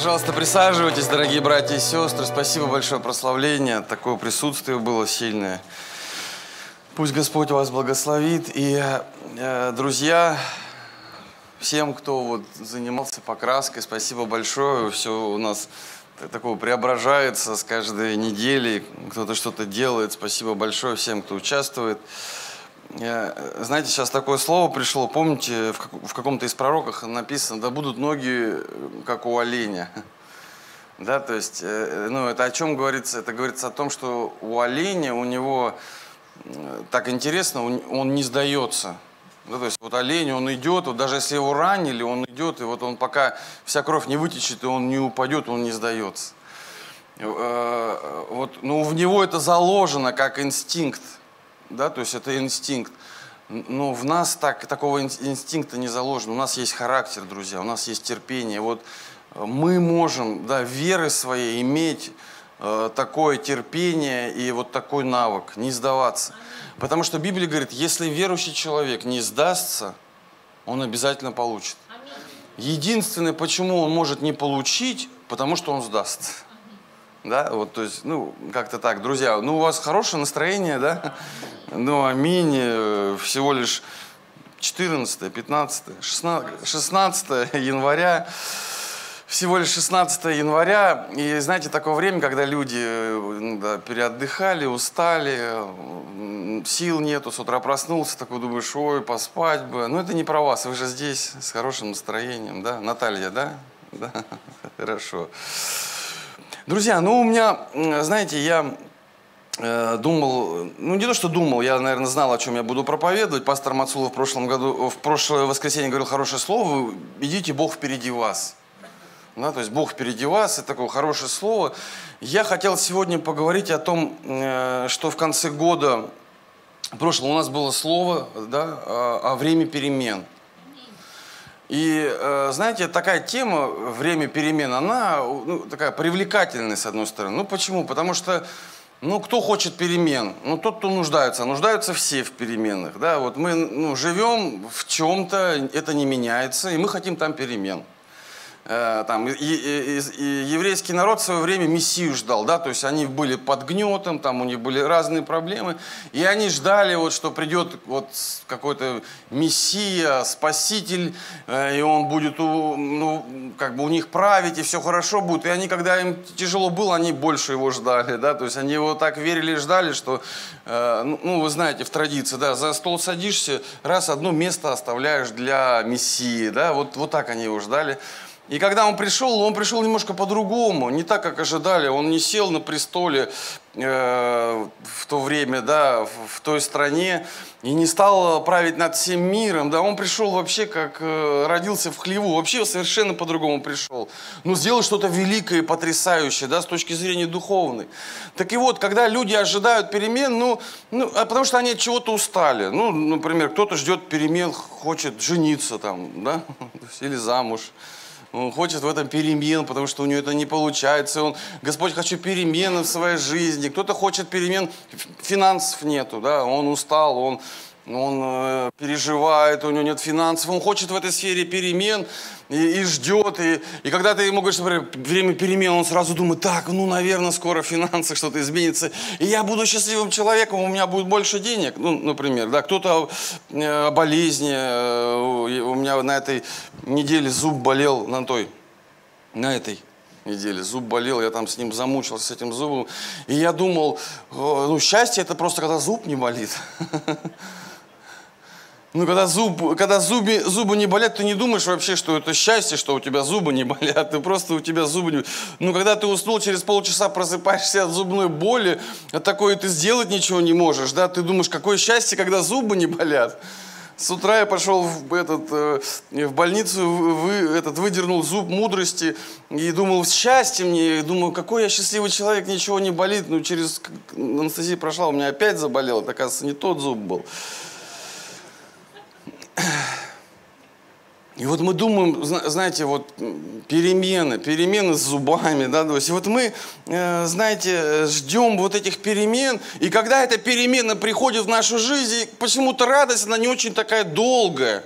Пожалуйста, присаживайтесь, дорогие братья и сестры. Спасибо большое прославление. Такое присутствие было сильное. Пусть Господь вас благословит. И, э, друзья, всем, кто вот занимался покраской, спасибо большое. Все у нас такого преображается с каждой недели. Кто-то что-то делает. Спасибо большое всем, кто участвует. Знаете, сейчас такое слово пришло, помните, в каком-то из пророках написано, да будут ноги, как у оленя. Да, то есть, э, ну, это о чем говорится? Это говорится о том, что у оленя, у него так интересно, он не сдается. Да, то есть вот олень, он идет, вот даже если его ранили, он идет, и вот он пока вся кровь не вытечет, и он не упадет, он не сдается. Э, вот, ну, в него это заложено как инстинкт да, то есть это инстинкт. Но в нас так, такого инстинкта не заложено. У нас есть характер, друзья, у нас есть терпение. Вот э, мы можем, да, веры своей иметь э, такое терпение и вот такой навык, не сдаваться. Потому что Библия говорит, если верующий человек не сдастся, он обязательно получит. Единственное, почему он может не получить, потому что он сдастся. Да, вот, то есть, ну, как-то так, друзья, ну, у вас хорошее настроение, да? Ну, аминь, э, всего лишь 14, 15, 16, 16 января, всего лишь 16 января, и знаете, такое время, когда люди э, да, переотдыхали, устали, сил нету, с утра проснулся, такой думаешь, ой, поспать бы. Но это не про вас, вы же здесь с хорошим настроением, да? Наталья, да? Да, хорошо. Друзья, ну у меня, знаете, я думал, ну не то, что думал, я, наверное, знал, о чем я буду проповедовать. Пастор Мацулов в прошлом году, в прошлое воскресенье говорил хорошее слово, идите, Бог впереди вас. Да, то есть Бог впереди вас, это такое хорошее слово. Я хотел сегодня поговорить о том, э, что в конце года прошлого у нас было слово да, о, о время перемен. И, э, знаете, такая тема, время перемен, она ну, такая привлекательная, с одной стороны. Ну, почему? Потому что, ну, кто хочет перемен? Ну, тот, кто нуждается. Нуждаются все в переменах, да. Вот мы, ну, живем в чем-то, это не меняется, и мы хотим там перемен. Э, там, и, и, и, еврейский народ в свое время Мессию ждал, да, то есть они были под гнетом, там у них были разные проблемы, и они ждали, вот, что придет вот какой-то Мессия, Спаситель, э, и он будет, ну, как бы у них править, и все хорошо будет, и они, когда им тяжело было, они больше его ждали, да, то есть они его так верили и ждали, что, э, ну, ну, вы знаете, в традиции, да, за стол садишься, раз одно место оставляешь для Мессии, да, вот, вот так они его ждали. И когда он пришел, он пришел немножко по-другому, не так, как ожидали. Он не сел на престоле э, в то время, да, в, в той стране, и не стал править над всем миром. Да, он пришел вообще, как э, родился в хлеву, вообще совершенно по-другому пришел. Но сделал что-то великое и потрясающее, да, с точки зрения духовной. Так и вот, когда люди ожидают перемен, ну, ну а потому что они от чего-то устали. Ну, например, кто-то ждет перемен, хочет жениться там, да, или замуж. Он хочет в этом перемен, потому что у него это не получается. Он, Господь, хочу перемены в своей жизни. Кто-то хочет перемен, финансов нету, да, он устал, он он э, переживает, у него нет финансов, он хочет в этой сфере перемен и, и ждет. И, и когда ты ему говоришь, например, время перемен, он сразу думает, так, ну, наверное, скоро в финансах что-то изменится, и я буду счастливым человеком, у меня будет больше денег, ну, например, да, кто-то э, о болезни, э, у меня на этой неделе зуб болел, на той, на этой неделе. Зуб болел, я там с ним замучился, с этим зубом. И я думал, ну, счастье это просто когда зуб не болит. Ну, когда, зуб, когда зубы, зубы не болят, ты не думаешь вообще, что это счастье, что у тебя зубы не болят. Ты просто у тебя зубы не Ну, когда ты уснул, через полчаса просыпаешься от зубной боли, от такой ты сделать ничего не можешь, да? Ты думаешь, какое счастье, когда зубы не болят. С утра я пошел в, этот, э, в больницу, вы, этот, выдернул зуб мудрости и думал, счастье мне. И думаю, какой я счастливый человек, ничего не болит. Ну, через анестезия прошла, у меня опять заболело. Это, оказывается, не тот зуб был. И вот мы думаем, знаете, вот перемены, перемены с зубами, да, то есть вот мы, э, знаете, ждем вот этих перемен, и когда эта перемена приходит в нашу жизнь, почему-то радость, она не очень такая долгая.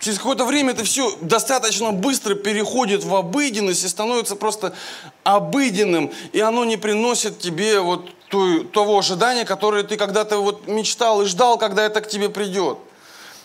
Через какое-то время это все достаточно быстро переходит в обыденность и становится просто обыденным. И оно не приносит тебе вот той, того ожидания, которое ты когда-то вот мечтал и ждал, когда это к тебе придет.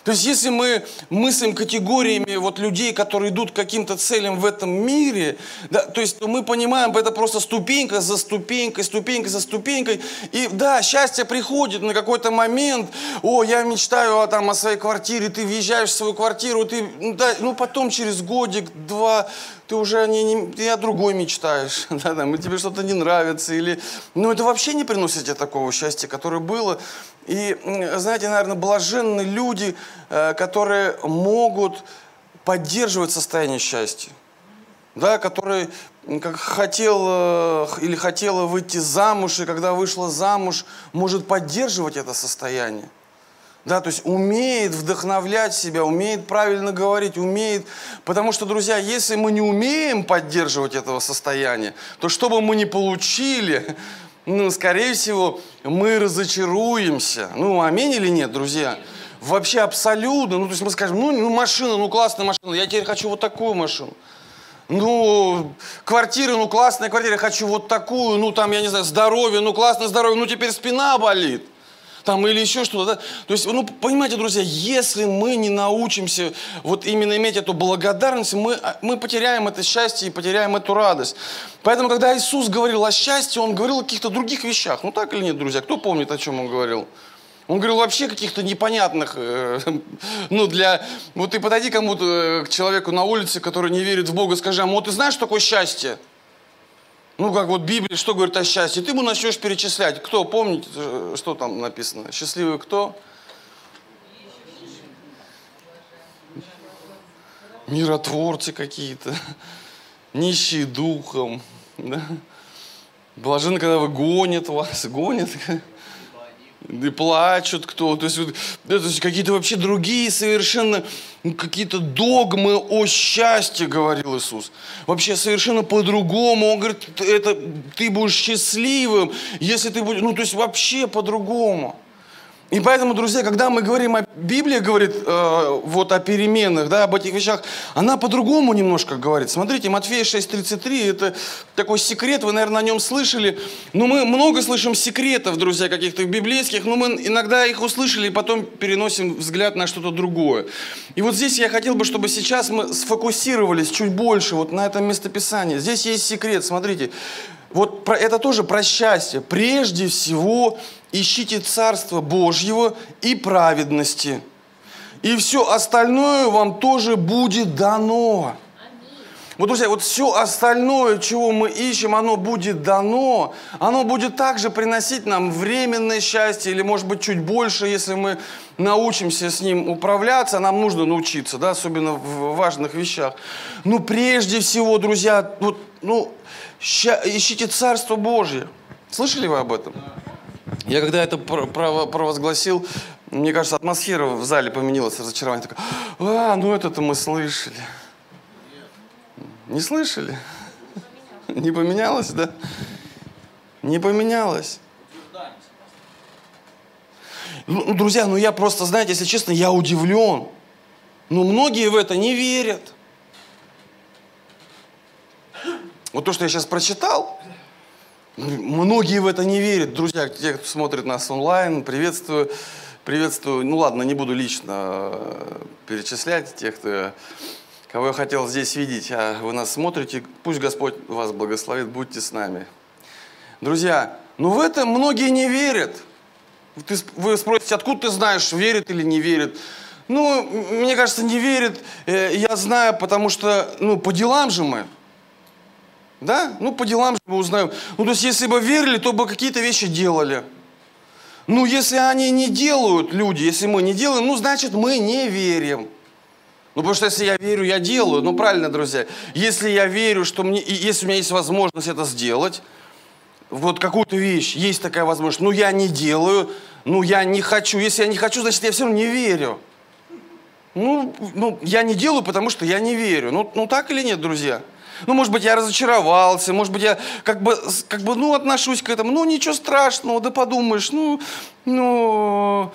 То есть если мы мыслим категориями вот людей, которые идут к каким-то целям в этом мире, да, то есть мы понимаем, это просто ступенька за ступенькой, ступенька за ступенькой. И да, счастье приходит на какой-то момент. О, я мечтаю о, там, о своей квартире, ты въезжаешь в свою квартиру, ты, ну да, ну потом через годик, два, ты уже не, не, ты о другой мечтаешь, да, там, и тебе что-то не нравится, или, ну, это вообще не приносит тебе такого счастья, которое было. И, знаете, наверное, блаженны люди, э, которые могут поддерживать состояние счастья, да, который как хотел э, или хотела выйти замуж, и когда вышла замуж, может поддерживать это состояние. Да, то есть умеет вдохновлять себя, умеет правильно говорить, умеет... Потому что, друзья, если мы не умеем поддерживать этого состояния, то что бы мы ни получили, ну, скорее всего, мы разочаруемся. Ну, аминь или нет, друзья? Вообще абсолютно. Ну, то есть мы скажем, ну, ну машина, ну, классная машина, я теперь хочу вот такую машину. Ну, квартира, ну, классная квартира, я хочу вот такую, ну, там, я не знаю, здоровье, ну, классное здоровье, ну, теперь спина болит там или еще что-то. Да? То есть, ну, понимаете, друзья, если мы не научимся вот именно иметь эту благодарность, мы, а, мы потеряем это счастье и потеряем эту радость. Поэтому, когда Иисус говорил о счастье, Он говорил о каких-то других вещах. Ну, так или нет, друзья? Кто помнит, о чем Он говорил? Он говорил вообще каких-то непонятных, э, ну, для... Вот ты подойди кому-то, э, к человеку на улице, который не верит в Бога, скажи, а вот ты знаешь, что такое счастье? Ну, как вот Библия, что говорит о счастье? Ты ему начнешь перечислять. Кто, помните, э, что там написано? Счастливый кто? Миротворцы какие-то, нищие духом. Да? Блаженно, когда вы гонят вас, гонят и плачут кто. То есть, вот, то есть какие-то вообще другие совершенно, ну, какие-то догмы о счастье, говорил Иисус. Вообще совершенно по-другому. Он говорит, это, ты будешь счастливым, если ты будешь, ну то есть вообще по-другому. И поэтому, друзья, когда мы говорим о Библии, говорит э, вот о переменах, да, об этих вещах, она по-другому немножко говорит. Смотрите, Матфея 6.33, это такой секрет, вы, наверное, о нем слышали. Но мы много слышим секретов, друзья, каких-то библейских, но мы иногда их услышали и потом переносим взгляд на что-то другое. И вот здесь я хотел бы, чтобы сейчас мы сфокусировались чуть больше вот на этом местописании. Здесь есть секрет, смотрите. Вот про, это тоже про счастье. Прежде всего ищите Царство Божьего и праведности. И все остальное вам тоже будет дано. Вот, друзья, вот все остальное, чего мы ищем, оно будет дано. Оно будет также приносить нам временное счастье, или, может быть, чуть больше, если мы научимся с ним управляться. Нам нужно научиться, да, особенно в важных вещах. Но прежде всего, друзья, вот, ну, ищите Царство Божье. Слышали вы об этом? Я когда это провозгласил, мне кажется, атмосфера в зале поменялась, разочарование. Такое, а, ну это-то мы слышали. Не слышали? Не поменялось, да? Не поменялось. Ну, друзья, ну я просто, знаете, если честно, я удивлен. Но многие в это не верят. Вот то, что я сейчас прочитал, многие в это не верят. Друзья, те, кто смотрит нас онлайн, приветствую. Приветствую. Ну ладно, не буду лично э, перечислять тех, кто, кого я хотел здесь видеть. А вы нас смотрите, пусть Господь вас благословит, будьте с нами. Друзья, ну в это многие не верят. Вы спросите, откуда ты знаешь, верит или не верит? Ну, мне кажется, не верит. Э, я знаю, потому что, ну, по делам же мы. Да? Ну, по делам мы узнаем. Ну, то есть, если бы верили, то бы какие-то вещи делали. Ну, если они не делают, люди, если мы не делаем, ну, значит, мы не верим. Ну, потому что если я верю, я делаю. Ну, правильно, друзья. Если я верю, что мне, если у меня есть возможность это сделать, вот какую-то вещь, есть такая возможность, ну, я не делаю, ну, я не хочу. Если я не хочу, значит, я все равно не верю. Ну, ну я не делаю, потому что я не верю. Ну, ну так или нет, друзья? Ну, может быть, я разочаровался, может быть, я как бы, как бы, ну, отношусь к этому. Ну, ничего страшного, да подумаешь, ну, ну,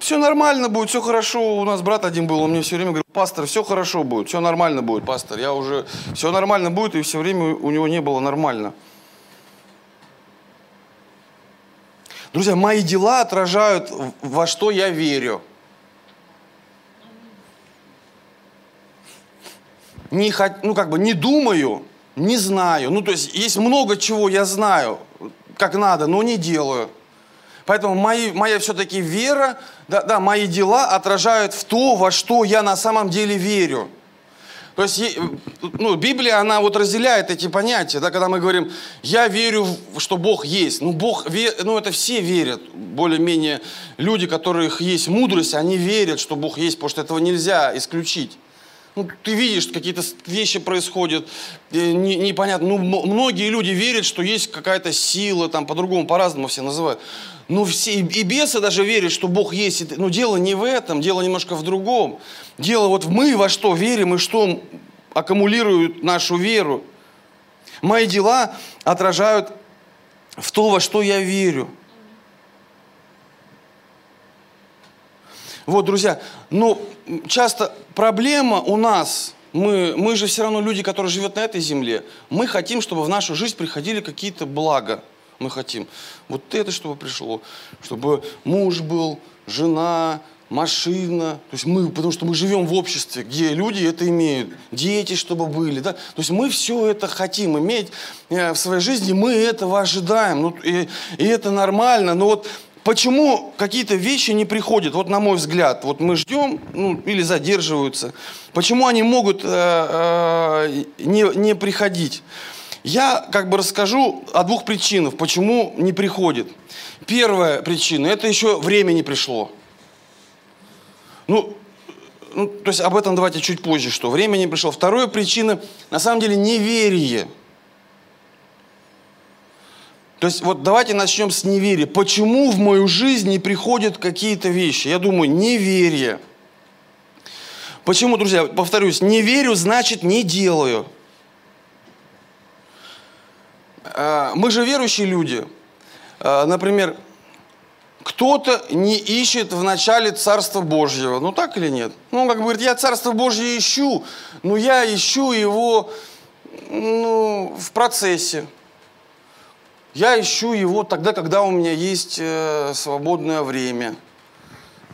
все нормально будет, все хорошо. У нас брат один был, он мне все время говорил, пастор, все хорошо будет, все нормально будет, пастор. Я уже, все нормально будет, и все время у него не было нормально. Друзья, мои дела отражают, во что я верю. Не, ну, как бы не думаю, не знаю. Ну, то есть есть много чего я знаю, как надо, но не делаю. Поэтому мои, моя все-таки вера, да, да, мои дела отражают в то, во что я на самом деле верю. То есть, ну, Библия, она вот разделяет эти понятия, да, когда мы говорим, я верю, что Бог есть. Ну, Бог, ну, это все верят, более-менее люди, которых есть мудрость, они верят, что Бог есть, потому что этого нельзя исключить. Ну, ты видишь, какие-то вещи происходят, не, непонятно. Ну, многие люди верят, что есть какая-то сила, там по-другому, по-разному все называют. Но все, и бесы даже верят, что Бог есть. Но дело не в этом, дело немножко в другом. Дело вот мы во что верим и что аккумулирует нашу веру. Мои дела отражают в то, во что я верю. Вот, друзья, но часто проблема у нас, мы, мы же все равно люди, которые живут на этой земле, мы хотим, чтобы в нашу жизнь приходили какие-то блага. Мы хотим. Вот это, чтобы пришло, чтобы муж был, жена, машина, то есть мы, потому что мы живем в обществе, где люди это имеют, дети, чтобы были, да, то есть мы все это хотим иметь э, в своей жизни, мы этого ожидаем, ну, и, и это нормально, но вот Почему какие-то вещи не приходят? Вот на мой взгляд, вот мы ждем, ну, или задерживаются. Почему они могут э, э, не, не приходить? Я как бы расскажу о двух причинах, почему не приходит. Первая причина – это еще время не пришло. Ну, ну, то есть об этом давайте чуть позже, что время не пришло. Вторая причина – на самом деле неверие – то есть вот давайте начнем с неверия. Почему в мою жизнь не приходят какие-то вещи? Я думаю, неверие. Почему, друзья, повторюсь, не верю, значит не делаю. А, мы же верующие люди. А, например, кто-то не ищет в начале Царства Божьего. Ну так или нет? Ну, он как бы говорит, я Царство Божье ищу, но я ищу его ну, в процессе. Я ищу его тогда, когда у меня есть э, свободное время.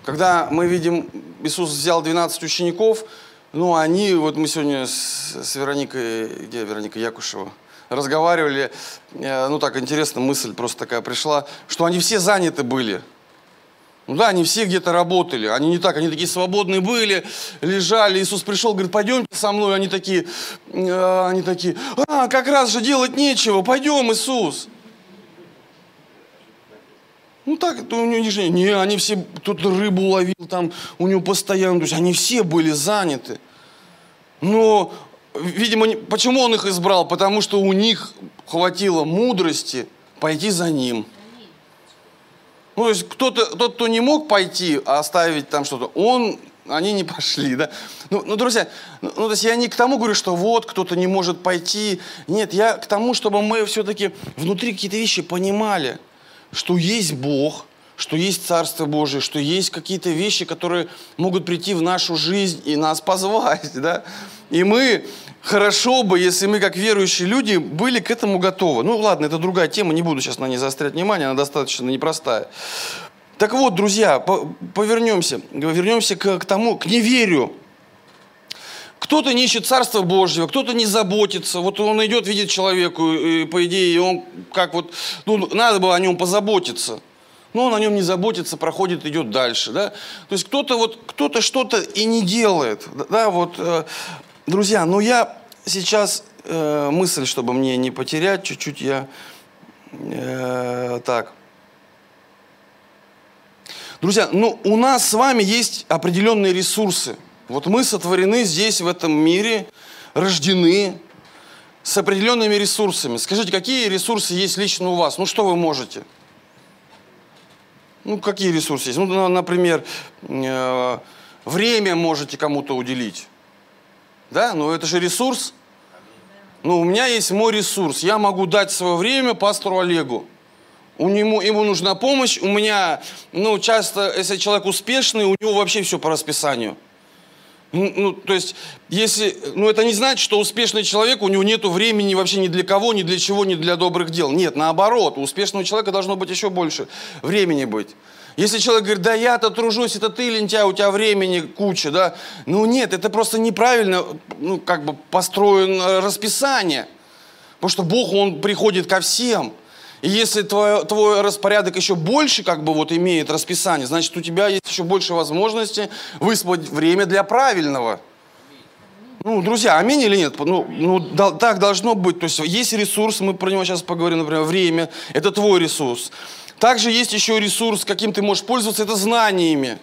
Когда мы видим, Иисус взял 12 учеников, ну, они, вот мы сегодня с, Вероникой, где Вероника Якушева, разговаривали, э, ну, так интересно, мысль просто такая пришла, что они все заняты были. Ну да, они все где-то работали, они не так, они такие свободные были, лежали. Иисус пришел, говорит, пойдемте со мной. Они такие, э, они такие, а, как раз же делать нечего, пойдем, Иисус. Ну так, то у него не, не, они все, кто-то рыбу ловил там, у него постоянно, то есть они все были заняты. Но, видимо, почему он их избрал? Потому что у них хватило мудрости пойти за ним. Ну, то есть кто-то, тот, кто не мог пойти, а оставить там что-то, он, они не пошли, да. Ну, ну, друзья, ну, ну, то есть я не к тому говорю, что вот кто-то не может пойти. Нет, я к тому, чтобы мы все-таки внутри какие-то вещи понимали – что есть Бог, что есть Царство Божие, что есть какие-то вещи, которые могут прийти в нашу жизнь и нас позвать, да? И мы, хорошо бы, если мы, как верующие люди, были к этому готовы. Ну, ладно, это другая тема, не буду сейчас на ней заострять внимание, она достаточно непростая. Так вот, друзья, повернемся, вернемся к, к тому, к неверию. Кто-то не ищет Царства Божьего, кто-то не заботится. Вот он идет, видит человеку, и, по идее, он как вот, ну, надо было о нем позаботиться. Но он о нем не заботится, проходит, идет дальше, да. То есть кто-то вот, кто-то что-то и не делает, да, вот. Э, друзья, ну я сейчас, э, мысль, чтобы мне не потерять, чуть-чуть я, э, так. Друзья, ну у нас с вами есть определенные ресурсы – вот мы сотворены здесь, в этом мире, рождены с определенными ресурсами. Скажите, какие ресурсы есть лично у вас? Ну, что вы можете? Ну, какие ресурсы есть? Ну, например, э, время можете кому-то уделить. Да? Ну, это же ресурс. Ну, у меня есть мой ресурс. Я могу дать свое время пастору Олегу. У него, ему нужна помощь. У меня, ну, часто, если человек успешный, у него вообще все по расписанию. Ну, ну, то есть, если, ну, это не значит, что успешный человек, у него нет времени вообще ни для кого, ни для чего, ни для добрых дел. Нет, наоборот, у успешного человека должно быть еще больше времени быть. Если человек говорит, да я-то тружусь, это ты лентяй, у тебя времени куча, да. Ну нет, это просто неправильно, ну, как бы построено расписание. Потому что Бог, Он приходит ко всем. И если твой, твой распорядок еще больше как бы вот имеет расписание, значит у тебя есть еще больше возможности высвободить время для правильного. Ну, друзья, аминь или нет? Ну, ну да, так должно быть. То есть есть ресурс, мы про него сейчас поговорим, например, время. Это твой ресурс. Также есть еще ресурс, каким ты можешь пользоваться, это знаниями.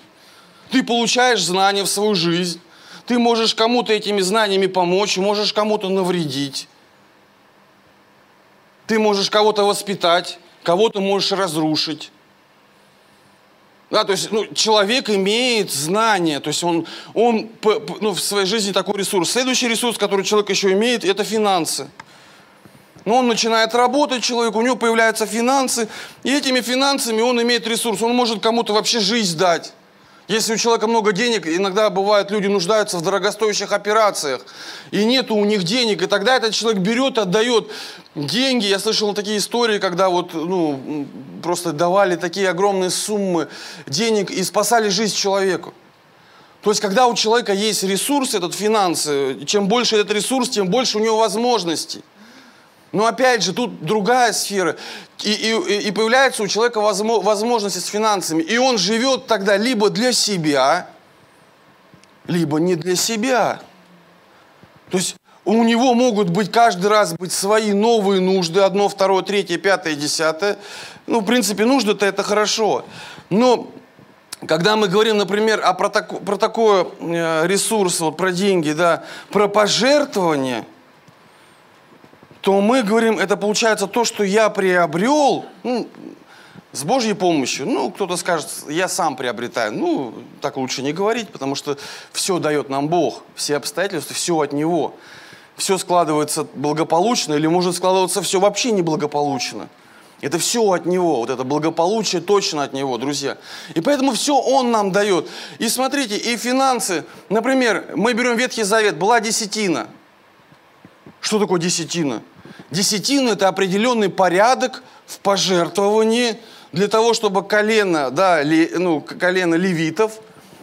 Ты получаешь знания в свою жизнь. Ты можешь кому-то этими знаниями помочь, можешь кому-то навредить. Ты можешь кого-то воспитать, кого-то можешь разрушить. Да, то есть ну, человек имеет знания, то есть он, он ну, в своей жизни такой ресурс. Следующий ресурс, который человек еще имеет, это финансы. Но он начинает работать, человек, у него появляются финансы, и этими финансами он имеет ресурс, он может кому-то вообще жизнь дать. Если у человека много денег, иногда бывает, люди нуждаются в дорогостоящих операциях, и нету у них денег, и тогда этот человек берет, отдает деньги. Я слышал такие истории, когда вот, ну, просто давали такие огромные суммы денег и спасали жизнь человеку. То есть, когда у человека есть ресурс, этот финансы, чем больше этот ресурс, тем больше у него возможностей. Но опять же, тут другая сфера. И, и, и появляется у человека возможности с финансами. И он живет тогда либо для себя, либо не для себя. То есть у него могут быть каждый раз быть свои новые нужды, одно, второе, третье, пятое, десятое. Ну, в принципе, нужды-то это хорошо. Но когда мы говорим, например, о, про, так, про такой э, ресурс, вот, про деньги, да, про пожертвование – то мы говорим, это получается то, что я приобрел, ну, с Божьей помощью. Ну, кто-то скажет, я сам приобретаю. Ну, так лучше не говорить, потому что все дает нам Бог, все обстоятельства, все от Него. Все складывается благополучно или может складываться все вообще неблагополучно. Это все от Него, вот это благополучие точно от Него, друзья. И поэтому все Он нам дает. И смотрите, и финансы, например, мы берем Ветхий Завет, была десятина – что такое десятина? Десятина – это определенный порядок в пожертвовании для того, чтобы колено, да, ли, ну, колено левитов,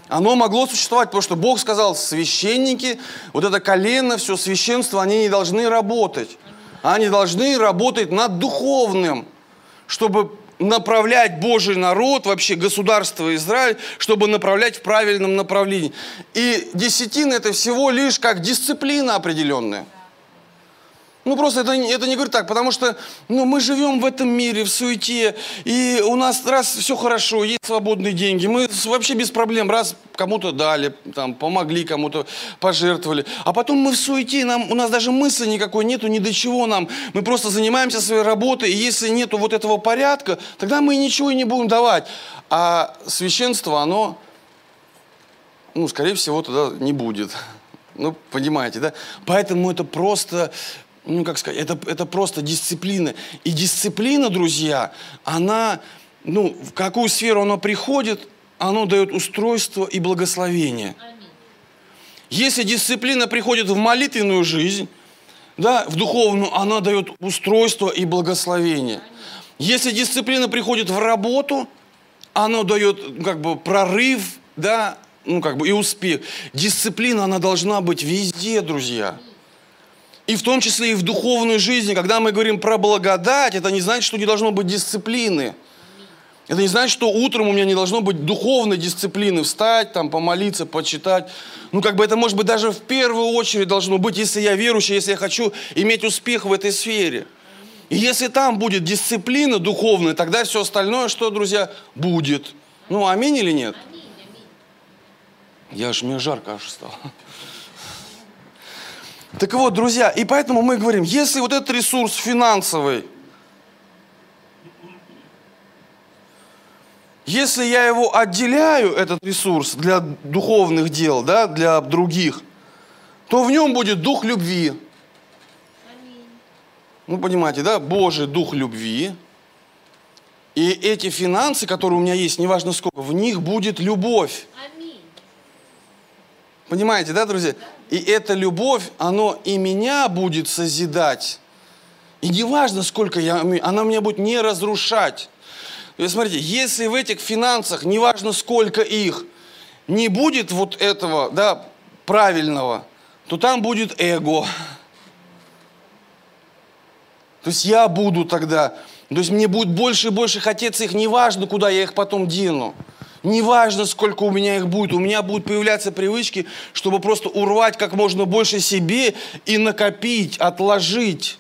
оно могло существовать, потому что Бог сказал, священники, вот это колено, все священство, они не должны работать. Они должны работать над духовным, чтобы направлять Божий народ, вообще государство Израиль, чтобы направлять в правильном направлении. И десятина – это всего лишь как дисциплина определенная. Ну, просто это, это не говорит так, потому что ну, мы живем в этом мире, в суете, и у нас раз все хорошо, есть свободные деньги, мы вообще без проблем, раз кому-то дали, там, помогли кому-то, пожертвовали, а потом мы в суете, нам, у нас даже мысли никакой нету, ни до чего нам, мы просто занимаемся своей работой, и если нету вот этого порядка, тогда мы ничего и не будем давать. А священство, оно, ну, скорее всего, тогда не будет. Ну, понимаете, да? Поэтому это просто ну как сказать, это, это просто дисциплина. И дисциплина, друзья, она, ну, в какую сферу она приходит, оно дает устройство и благословение. Если дисциплина приходит в молитвенную жизнь, да, в духовную, она дает устройство и благословение. Если дисциплина приходит в работу, она дает как бы прорыв, да, ну как бы и успех. Дисциплина, она должна быть везде, друзья. И в том числе и в духовной жизни, когда мы говорим про благодать, это не значит, что не должно быть дисциплины. Это не значит, что утром у меня не должно быть духовной дисциплины, встать, там, помолиться, почитать. Ну, как бы это, может быть, даже в первую очередь должно быть, если я верующий, если я хочу иметь успех в этой сфере. И если там будет дисциплина духовная, тогда все остальное, что, друзья, будет. Ну, аминь или нет? Я аж, мне жарко аж стало. Так вот, друзья, и поэтому мы говорим, если вот этот ресурс финансовый, если я его отделяю, этот ресурс, для духовных дел, да, для других, то в нем будет дух любви. Ну, понимаете, да? Божий дух любви. И эти финансы, которые у меня есть, неважно сколько, в них будет любовь. Понимаете, да, друзья? И эта любовь, оно и меня будет созидать. И неважно, сколько я, она меня будет не разрушать. Есть, смотрите, если в этих финансах, неважно сколько их, не будет вот этого, да, правильного, то там будет эго. То есть я буду тогда, то есть мне будет больше и больше хотеться их, неважно, куда я их потом дену. Неважно, сколько у меня их будет, у меня будут появляться привычки, чтобы просто урвать как можно больше себе и накопить, отложить.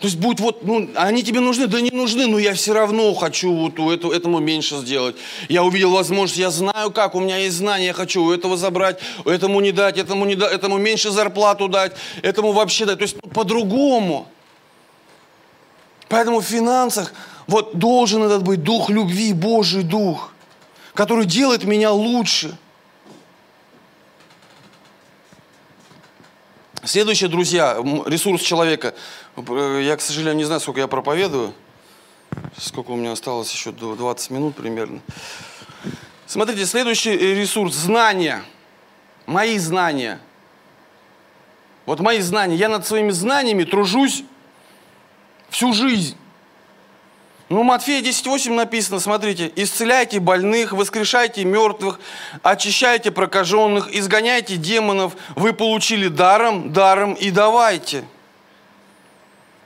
То есть будет вот, ну, они тебе нужны, да не нужны, но я все равно хочу вот у этого, этому меньше сделать. Я увидел возможность, я знаю как, у меня есть знания, я хочу у этого забрать, этому не дать, этому не дать, этому меньше зарплату дать, этому вообще дать. То есть по-другому. Поэтому в финансах вот должен этот быть дух любви, Божий дух, который делает меня лучше. Следующее, друзья, ресурс человека. Я, к сожалению, не знаю, сколько я проповедую. Сколько у меня осталось еще, 20 минут примерно. Смотрите, следующий ресурс – знания. Мои знания. Вот мои знания. Я над своими знаниями тружусь всю жизнь. Ну, Матфея 10.8 написано, смотрите, «Исцеляйте больных, воскрешайте мертвых, очищайте прокаженных, изгоняйте демонов, вы получили даром, даром и давайте».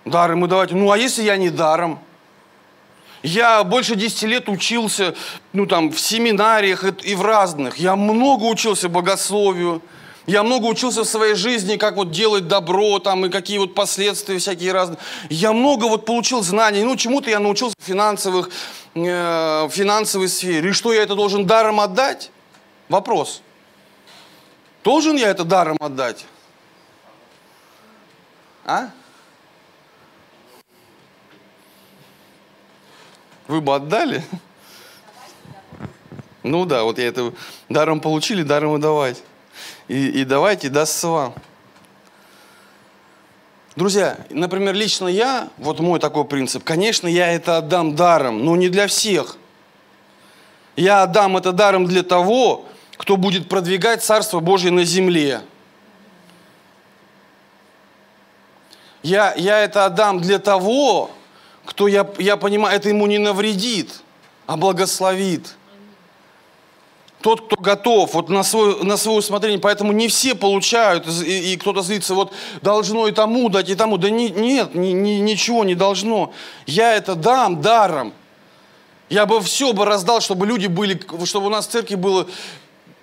Даром и давайте. Ну, а если я не даром? Я больше 10 лет учился, ну, там, в семинариях и в разных. Я много учился богословию, я много учился в своей жизни, как вот делать добро, там, и какие вот последствия всякие разные. Я много вот получил знаний. Ну, чему-то я научился в финансовых, э, финансовой сфере. И что, я это должен даром отдать? Вопрос. Должен я это даром отдать? А? Вы бы отдали? Ну да, вот я это даром получили, даром и давать и, и давайте, дастся вам. Друзья, например, лично я, вот мой такой принцип, конечно, я это отдам даром, но не для всех. Я отдам это даром для того, кто будет продвигать Царство Божье на земле. Я, я это отдам для того, кто, я, я понимаю, это ему не навредит, а благословит тот, кто готов вот на, свой, на свое усмотрение, поэтому не все получают, и, и кто-то злится, вот должно и тому дать, и тому. Да не, нет, ни, ни, ничего не должно. Я это дам даром. Я бы все бы раздал, чтобы люди были, чтобы у нас в церкви было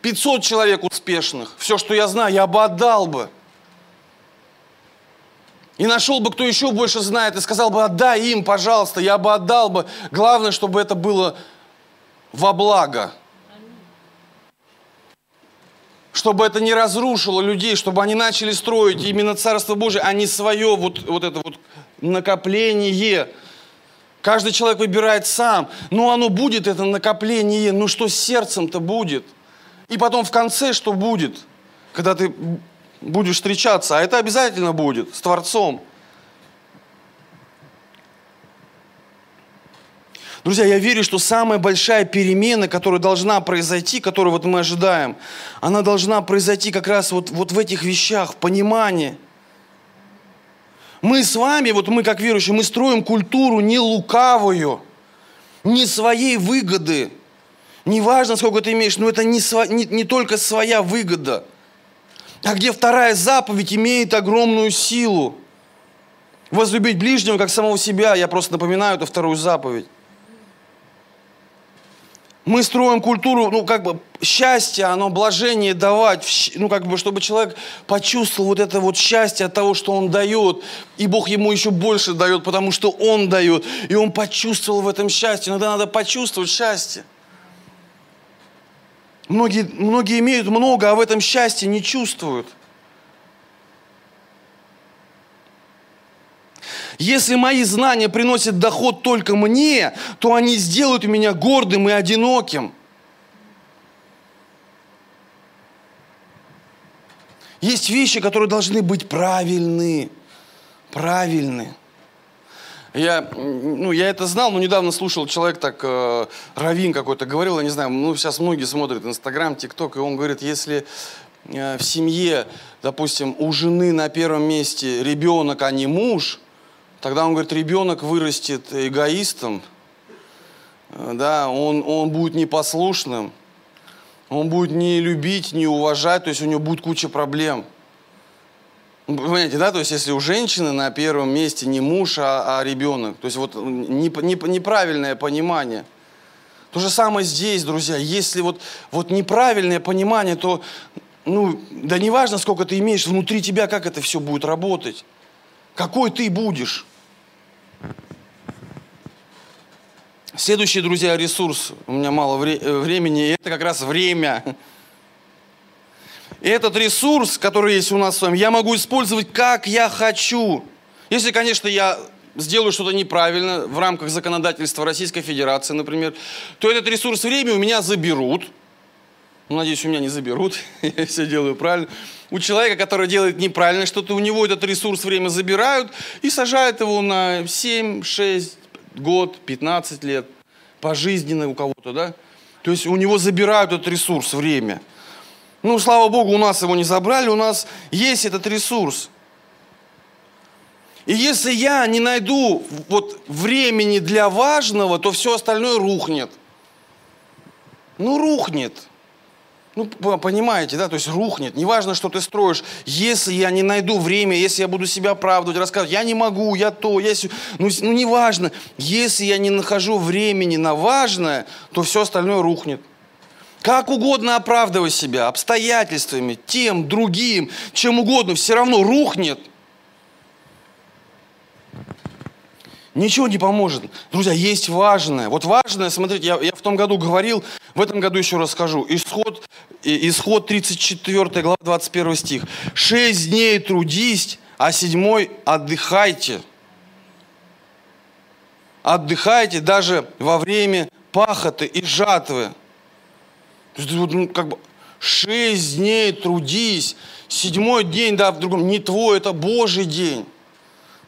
500 человек успешных. Все, что я знаю, я бы отдал бы. И нашел бы, кто еще больше знает, и сказал бы, отдай им, пожалуйста, я бы отдал бы. Главное, чтобы это было во благо чтобы это не разрушило людей, чтобы они начали строить именно Царство Божие, а не свое вот, вот это вот накопление. Каждый человек выбирает сам, но оно будет, это накопление, ну что с сердцем-то будет? И потом в конце что будет, когда ты будешь встречаться, а это обязательно будет с Творцом. Друзья, я верю, что самая большая перемена, которая должна произойти, которую вот мы ожидаем, она должна произойти как раз вот, вот в этих вещах, в понимании. Мы с вами, вот мы как верующие, мы строим культуру не лукавую, не своей выгоды. Неважно, сколько ты имеешь, но это не, сво, не, не только своя выгода. А где вторая заповедь имеет огромную силу. Возлюбить ближнего, как самого себя. Я просто напоминаю эту вторую заповедь. Мы строим культуру, ну, как бы, счастье, оно блажение давать, ну, как бы, чтобы человек почувствовал вот это вот счастье от того, что он дает, и Бог ему еще больше дает, потому что он дает, и он почувствовал в этом счастье. Иногда надо почувствовать счастье. Многие, многие имеют много, а в этом счастье не чувствуют. Если мои знания приносят доход только мне, то они сделают меня гордым и одиноким. Есть вещи, которые должны быть правильны. Правильны. Я, ну, я это знал, но недавно слушал человек так, э, Равин какой-то говорил, я не знаю, ну, сейчас многие смотрят Инстаграм, ТикТок, и он говорит, если э, в семье, допустим, у жены на первом месте ребенок, а не муж, тогда он говорит, ребенок вырастет эгоистом, да, он, он будет непослушным, он будет не любить, не уважать, то есть у него будет куча проблем. Понимаете, да, то есть если у женщины на первом месте не муж, а, а ребенок, то есть вот не, не, неправильное понимание. То же самое здесь, друзья, если вот, вот неправильное понимание, то, ну, да неважно, сколько ты имеешь, внутри тебя как это все будет работать, какой ты будешь. Следующий, друзья, ресурс, у меня мало вре- э, времени, это как раз время. И этот ресурс, который есть у нас с вами, я могу использовать как я хочу. Если, конечно, я сделаю что-то неправильно в рамках законодательства Российской Федерации, например, то этот ресурс времени у меня заберут. Ну, надеюсь, у меня не заберут, я все делаю правильно. У человека, который делает неправильно что-то, у него этот ресурс время забирают и сажают его на 7, 6, год, 15 лет, пожизненно у кого-то, да? То есть у него забирают этот ресурс, время – ну, слава Богу, у нас его не забрали, у нас есть этот ресурс. И если я не найду вот времени для важного, то все остальное рухнет. Ну, рухнет. Ну, понимаете, да, то есть рухнет. Неважно, что ты строишь. Если я не найду время, если я буду себя оправдывать, рассказывать, я не могу, я то, я сю... ну, ну, неважно. Если я не нахожу времени на важное, то все остальное рухнет. Как угодно оправдывай себя, обстоятельствами, тем, другим, чем угодно, все равно рухнет. Ничего не поможет. Друзья, есть важное. Вот важное, смотрите, я, я в том году говорил, в этом году еще расскажу. Исход, исход 34 глава 21 стих. «Шесть дней трудись, а седьмой отдыхайте». Отдыхайте даже во время пахоты и жатвы. Ну, как бы шесть дней трудись, седьмой день, да, в другом, не твой, это Божий день.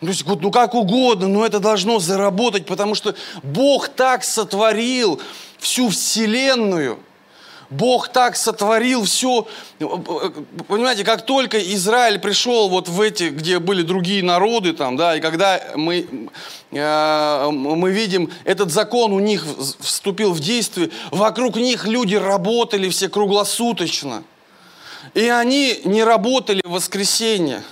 То есть, ну как угодно, но это должно заработать, потому что Бог так сотворил всю вселенную – Бог так сотворил все. Понимаете, как только Израиль пришел вот в эти, где были другие народы, там, да, и когда мы, э, мы видим, этот закон у них вступил в действие, вокруг них люди работали все круглосуточно. И они не работали в воскресенье.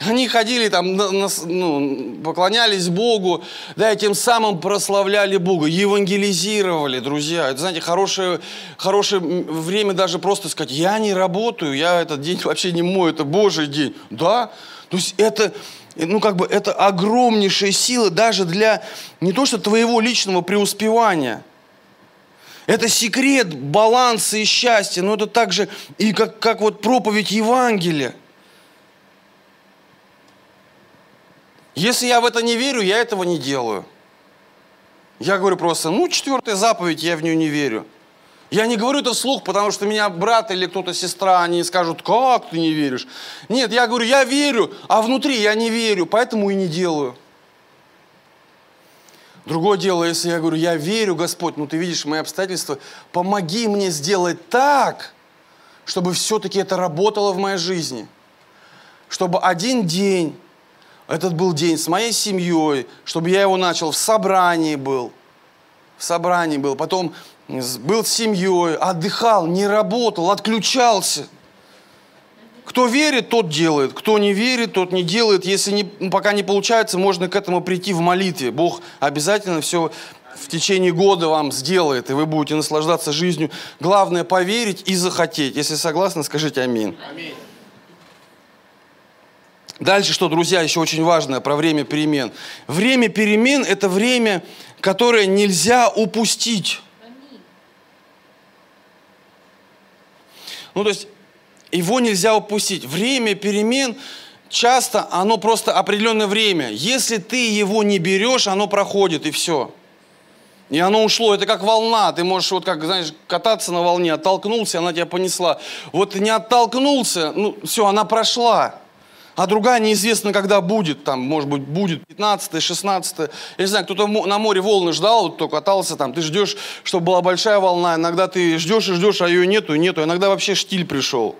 Они ходили там, ну, поклонялись Богу, да, и тем самым прославляли Бога, евангелизировали, друзья. Это, знаете, хорошее, хорошее время даже просто сказать, я не работаю, я этот день вообще не мой, это Божий день. Да, то есть это, ну, как бы, это огромнейшая сила даже для не то что твоего личного преуспевания. Это секрет баланса и счастья, но это также и как, как вот проповедь Евангелия. Если я в это не верю, я этого не делаю. Я говорю просто, ну, четвертая заповедь, я в нее не верю. Я не говорю это вслух, потому что меня брат или кто-то сестра, они скажут, как ты не веришь? Нет, я говорю, я верю, а внутри я не верю, поэтому и не делаю. Другое дело, если я говорю, я верю, Господь, ну ты видишь мои обстоятельства, помоги мне сделать так, чтобы все-таки это работало в моей жизни. Чтобы один день этот был день с моей семьей, чтобы я его начал в собрании был. В собрании был. Потом был с семьей, отдыхал, не работал, отключался. Кто верит, тот делает. Кто не верит, тот не делает. Если не, ну, пока не получается, можно к этому прийти в молитве. Бог обязательно все в течение года вам сделает, и вы будете наслаждаться жизнью. Главное поверить и захотеть. Если согласны, скажите аминь. аминь. Дальше что, друзья, еще очень важное про время перемен. Время перемен – это время, которое нельзя упустить. Ну, то есть, его нельзя упустить. Время перемен часто, оно просто определенное время. Если ты его не берешь, оно проходит, и все. И оно ушло, это как волна, ты можешь вот как, знаешь, кататься на волне, оттолкнулся, она тебя понесла. Вот не оттолкнулся, ну все, она прошла а другая неизвестно, когда будет, там, может быть, будет 15 16 Я не знаю, кто-то на море волны ждал, вот кто катался там, ты ждешь, чтобы была большая волна, иногда ты ждешь и ждешь, а ее нету, нету, иногда вообще штиль пришел,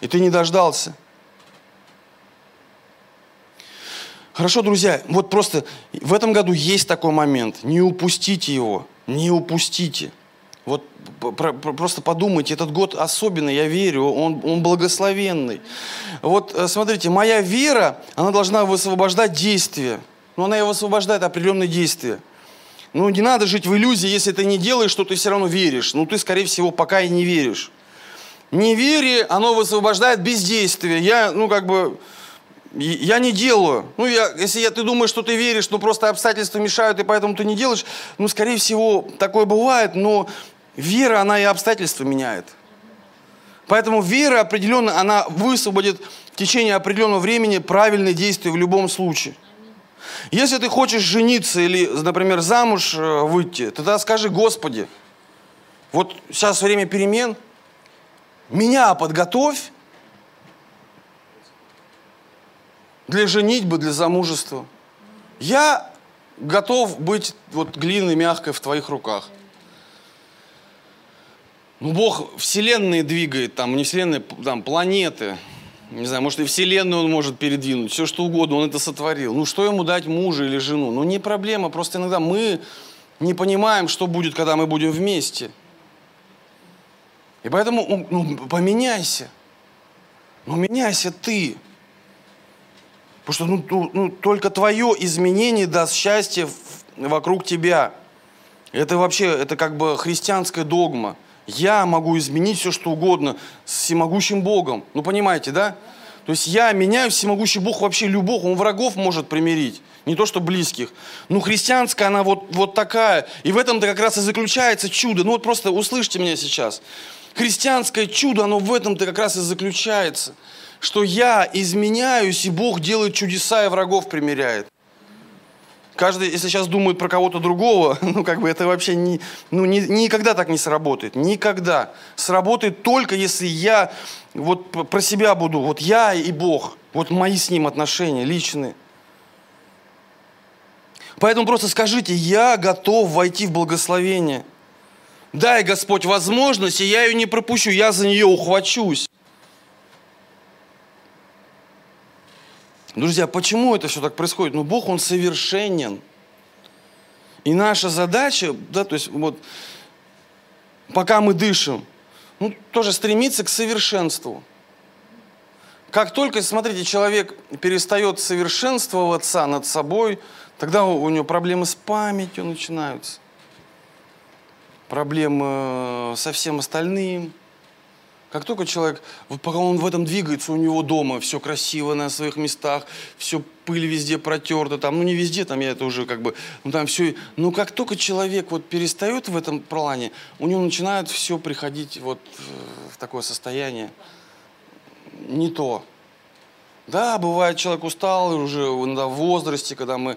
и ты не дождался. Хорошо, друзья, вот просто в этом году есть такой момент, не упустите его, не упустите. Вот просто подумайте, этот год особенный, я верю, он, он благословенный. Вот э, смотрите, моя вера, она должна высвобождать действия. Но она и высвобождает определенные действия. Ну, не надо жить в иллюзии, если ты не делаешь, что ты все равно веришь. Ну, ты, скорее всего, пока и не веришь. Неверие, оно высвобождает бездействие. Я, ну, как бы, я не делаю. Ну, я, если я, ты думаешь, что ты веришь, но просто обстоятельства мешают, и поэтому ты не делаешь, ну, скорее всего, такое бывает, но Вера, она и обстоятельства меняет. Поэтому вера определенно, она высвободит в течение определенного времени правильные действия в любом случае. Если ты хочешь жениться или, например, замуж э, выйти, тогда скажи, Господи, вот сейчас время перемен, меня подготовь для женитьбы, для замужества. Я готов быть вот глиной мягкой в твоих руках. Ну, Бог вселенные двигает, там, не вселенные, там, планеты. Не знаю, может, и вселенную он может передвинуть, все что угодно, он это сотворил. Ну, что ему дать мужа или жену? Ну, не проблема, просто иногда мы не понимаем, что будет, когда мы будем вместе. И поэтому, ну, поменяйся. Ну, меняйся ты. Потому что ну, ну, только твое изменение даст счастье вокруг тебя. Это вообще, это как бы христианская догма – я могу изменить все, что угодно с всемогущим Богом. Ну, понимаете, да? То есть я меняю, всемогущий Бог вообще любовь, Он врагов может примирить, не то что близких. Ну, христианская, она вот, вот такая. И в этом-то как раз и заключается чудо. Ну, вот просто услышьте меня сейчас. Христианское чудо, оно в этом-то как раз и заключается. Что я изменяюсь, и Бог делает чудеса, и врагов примиряет. Каждый, если сейчас думает про кого-то другого, ну, как бы это вообще не, ну, ни, никогда так не сработает. Никогда. Сработает только, если я вот про себя буду, вот я и Бог, вот мои с Ним отношения личные. Поэтому просто скажите, я готов войти в благословение. Дай, Господь, возможность, и я ее не пропущу, я за нее ухвачусь. Друзья, почему это все так происходит? Ну, Бог, Он совершенен. И наша задача, да, то есть вот, пока мы дышим, ну, тоже стремиться к совершенству. Как только, смотрите, человек перестает совершенствоваться над собой, тогда у него проблемы с памятью начинаются, проблемы со всем остальным – как только человек, пока он в этом двигается, у него дома все красиво на своих местах, все пыль везде протерта, там, ну не везде, там я это уже как бы, ну там все, но как только человек вот перестает в этом плане, у него начинает все приходить вот э, в такое состояние не то. Да, бывает, человек устал уже иногда в возрасте, когда мы,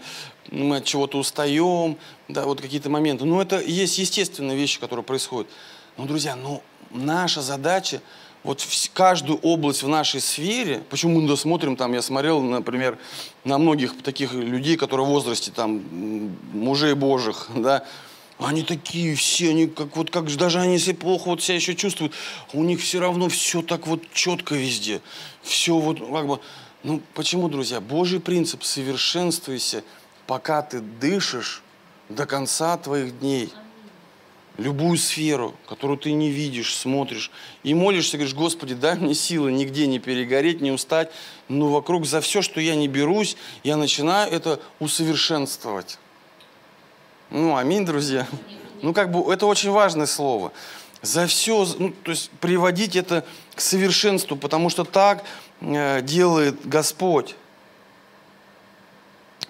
мы от чего-то устаем, да, вот какие-то моменты. Но это есть естественные вещи, которые происходят. Но, друзья, ну, наша задача вот в каждую область в нашей сфере, почему мы досмотрим, там, я смотрел, например, на многих таких людей, которые в возрасте, там, мужей божьих, да, они такие все, они как вот, как даже они если плохо вот себя еще чувствуют, у них все равно все так вот четко везде, все вот как бы, ну почему, друзья, Божий принцип, совершенствуйся, пока ты дышишь до конца твоих дней любую сферу, которую ты не видишь, смотришь, и молишься, говоришь, Господи, дай мне силы нигде не перегореть, не устать, но вокруг за все, что я не берусь, я начинаю это усовершенствовать. Ну, аминь, друзья. Ну, как бы, это очень важное слово. За все, ну, то есть приводить это к совершенству, потому что так э, делает Господь.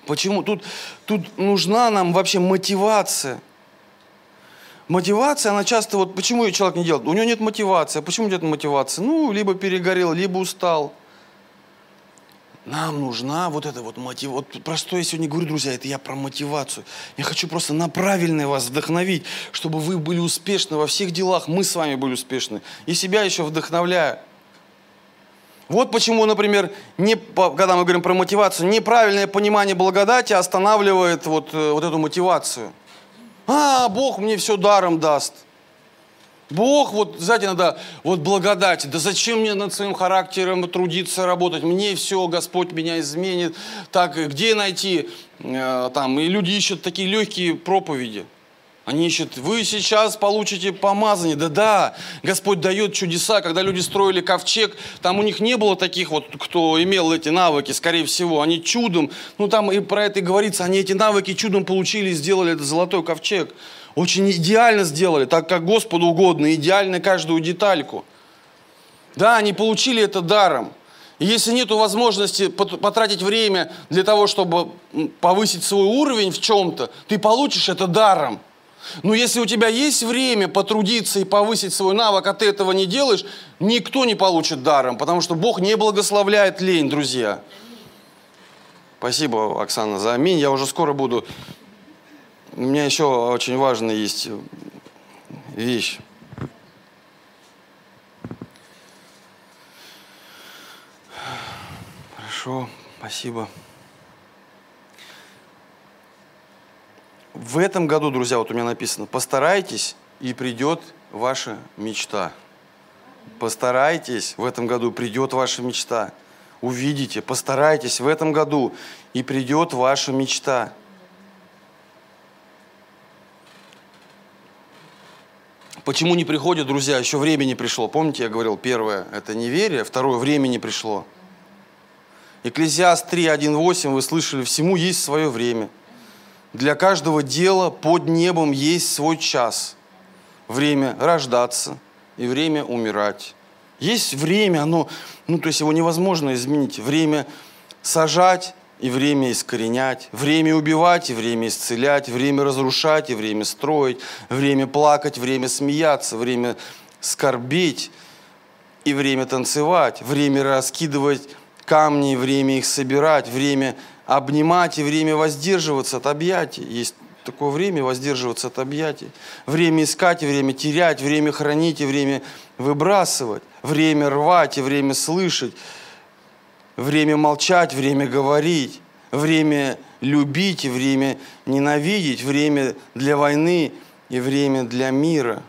Почему? Тут, тут нужна нам вообще мотивация – Мотивация, она часто, вот почему ее человек не делает? У него нет мотивации. А почему нет мотивации? Ну, либо перегорел, либо устал. Нам нужна вот эта вот мотивация. Вот про что я сегодня говорю, друзья, это я про мотивацию. Я хочу просто на правильное вас вдохновить, чтобы вы были успешны во всех делах, мы с вами были успешны. И себя еще вдохновляю. Вот почему, например, не, когда мы говорим про мотивацию, неправильное понимание благодати останавливает вот, э, вот эту мотивацию. А, Бог мне все даром даст. Бог, вот, знаете, надо, вот благодать. Да зачем мне над своим характером трудиться, работать? Мне все, Господь меня изменит. Так, где найти? Э, там, и люди ищут такие легкие проповеди. Они ищут, вы сейчас получите помазание. Да-да, Господь дает чудеса. Когда люди строили ковчег, там у них не было таких вот, кто имел эти навыки, скорее всего. Они чудом, ну там и про это и говорится, они эти навыки чудом получили и сделали этот золотой ковчег. Очень идеально сделали, так как Господу угодно, идеально каждую детальку. Да, они получили это даром. И если нет возможности потратить время для того, чтобы повысить свой уровень в чем-то, ты получишь это даром – но если у тебя есть время потрудиться и повысить свой навык, а ты этого не делаешь, никто не получит даром, потому что Бог не благословляет лень, друзья. Спасибо, Оксана, за аминь. Я уже скоро буду. У меня еще очень важная есть вещь. Хорошо, спасибо. В этом году, друзья, вот у меня написано, постарайтесь, и придет ваша мечта. Постарайтесь, в этом году придет ваша мечта. Увидите, постарайтесь в этом году, и придет ваша мечта. Почему не приходит, друзья? Еще время не пришло. Помните, я говорил, первое – это неверие, второе – время не пришло. Экклезиаст 3, 1, 8, вы слышали, всему есть свое время – для каждого дела под небом есть свой час. Время рождаться и время умирать. Есть время, оно, ну то есть его невозможно изменить. Время сажать и время искоренять, время убивать и время исцелять, время разрушать и время строить, время плакать, время смеяться, время скорбеть и время танцевать, время раскидывать камни, время их собирать, время обнимать и время воздерживаться от объятий. Есть такое время воздерживаться от объятий. Время искать и время терять, время хранить и время выбрасывать, время рвать и время слышать, время молчать, время говорить, время любить и время ненавидеть, время для войны и время для мира.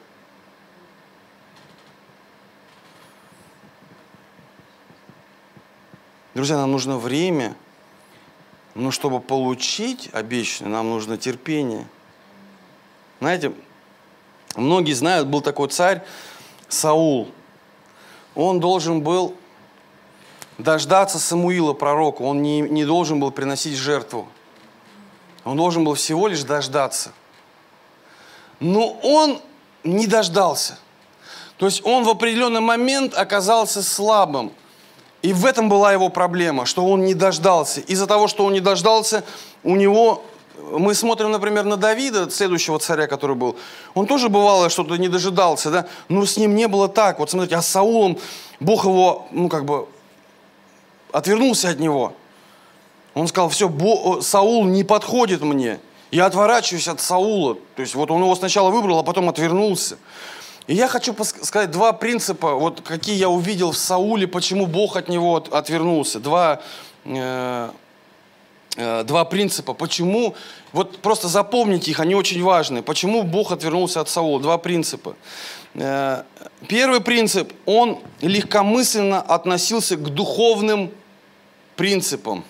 Друзья, нам нужно время – но чтобы получить обещанное, нам нужно терпение. Знаете, многие знают, был такой царь Саул. Он должен был дождаться Самуила, пророка. Он не, не должен был приносить жертву. Он должен был всего лишь дождаться. Но он не дождался. То есть он в определенный момент оказался слабым. И в этом была его проблема, что он не дождался. Из-за того, что он не дождался, у него... Мы смотрим, например, на Давида, следующего царя, который был. Он тоже бывало что-то не дожидался, да? Но с ним не было так. Вот смотрите, а с Саулом Бог его, ну как бы, отвернулся от него. Он сказал, все, Бо, Саул не подходит мне. Я отворачиваюсь от Саула. То есть вот он его сначала выбрал, а потом отвернулся. И я хочу сказать два принципа, вот какие я увидел в Сауле, почему Бог от него от, отвернулся. Два, э, э, два принципа, почему, вот просто запомните их, они очень важны. Почему Бог отвернулся от Саула? Два принципа. Э, первый принцип, он легкомысленно относился к духовным принципам.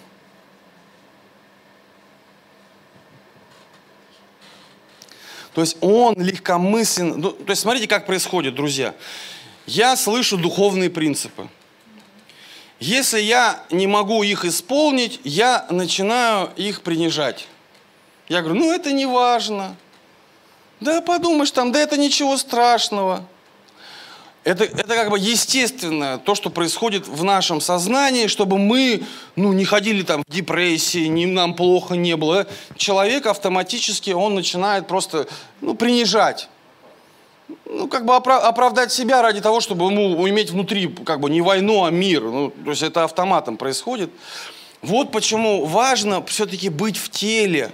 То есть он легкомысленно... Ну, то есть смотрите, как происходит, друзья. Я слышу духовные принципы. Если я не могу их исполнить, я начинаю их принижать. Я говорю, ну это не важно. Да подумаешь там, да это ничего страшного. Это, это как бы естественно, то, что происходит в нашем сознании, чтобы мы ну, не ходили там в депрессии, не, нам плохо не было. Человек автоматически, он начинает просто ну, принижать. Ну, как бы оправдать себя ради того, чтобы ему иметь внутри как бы не войну, а мир. Ну, то есть это автоматом происходит. Вот почему важно все-таки быть в теле,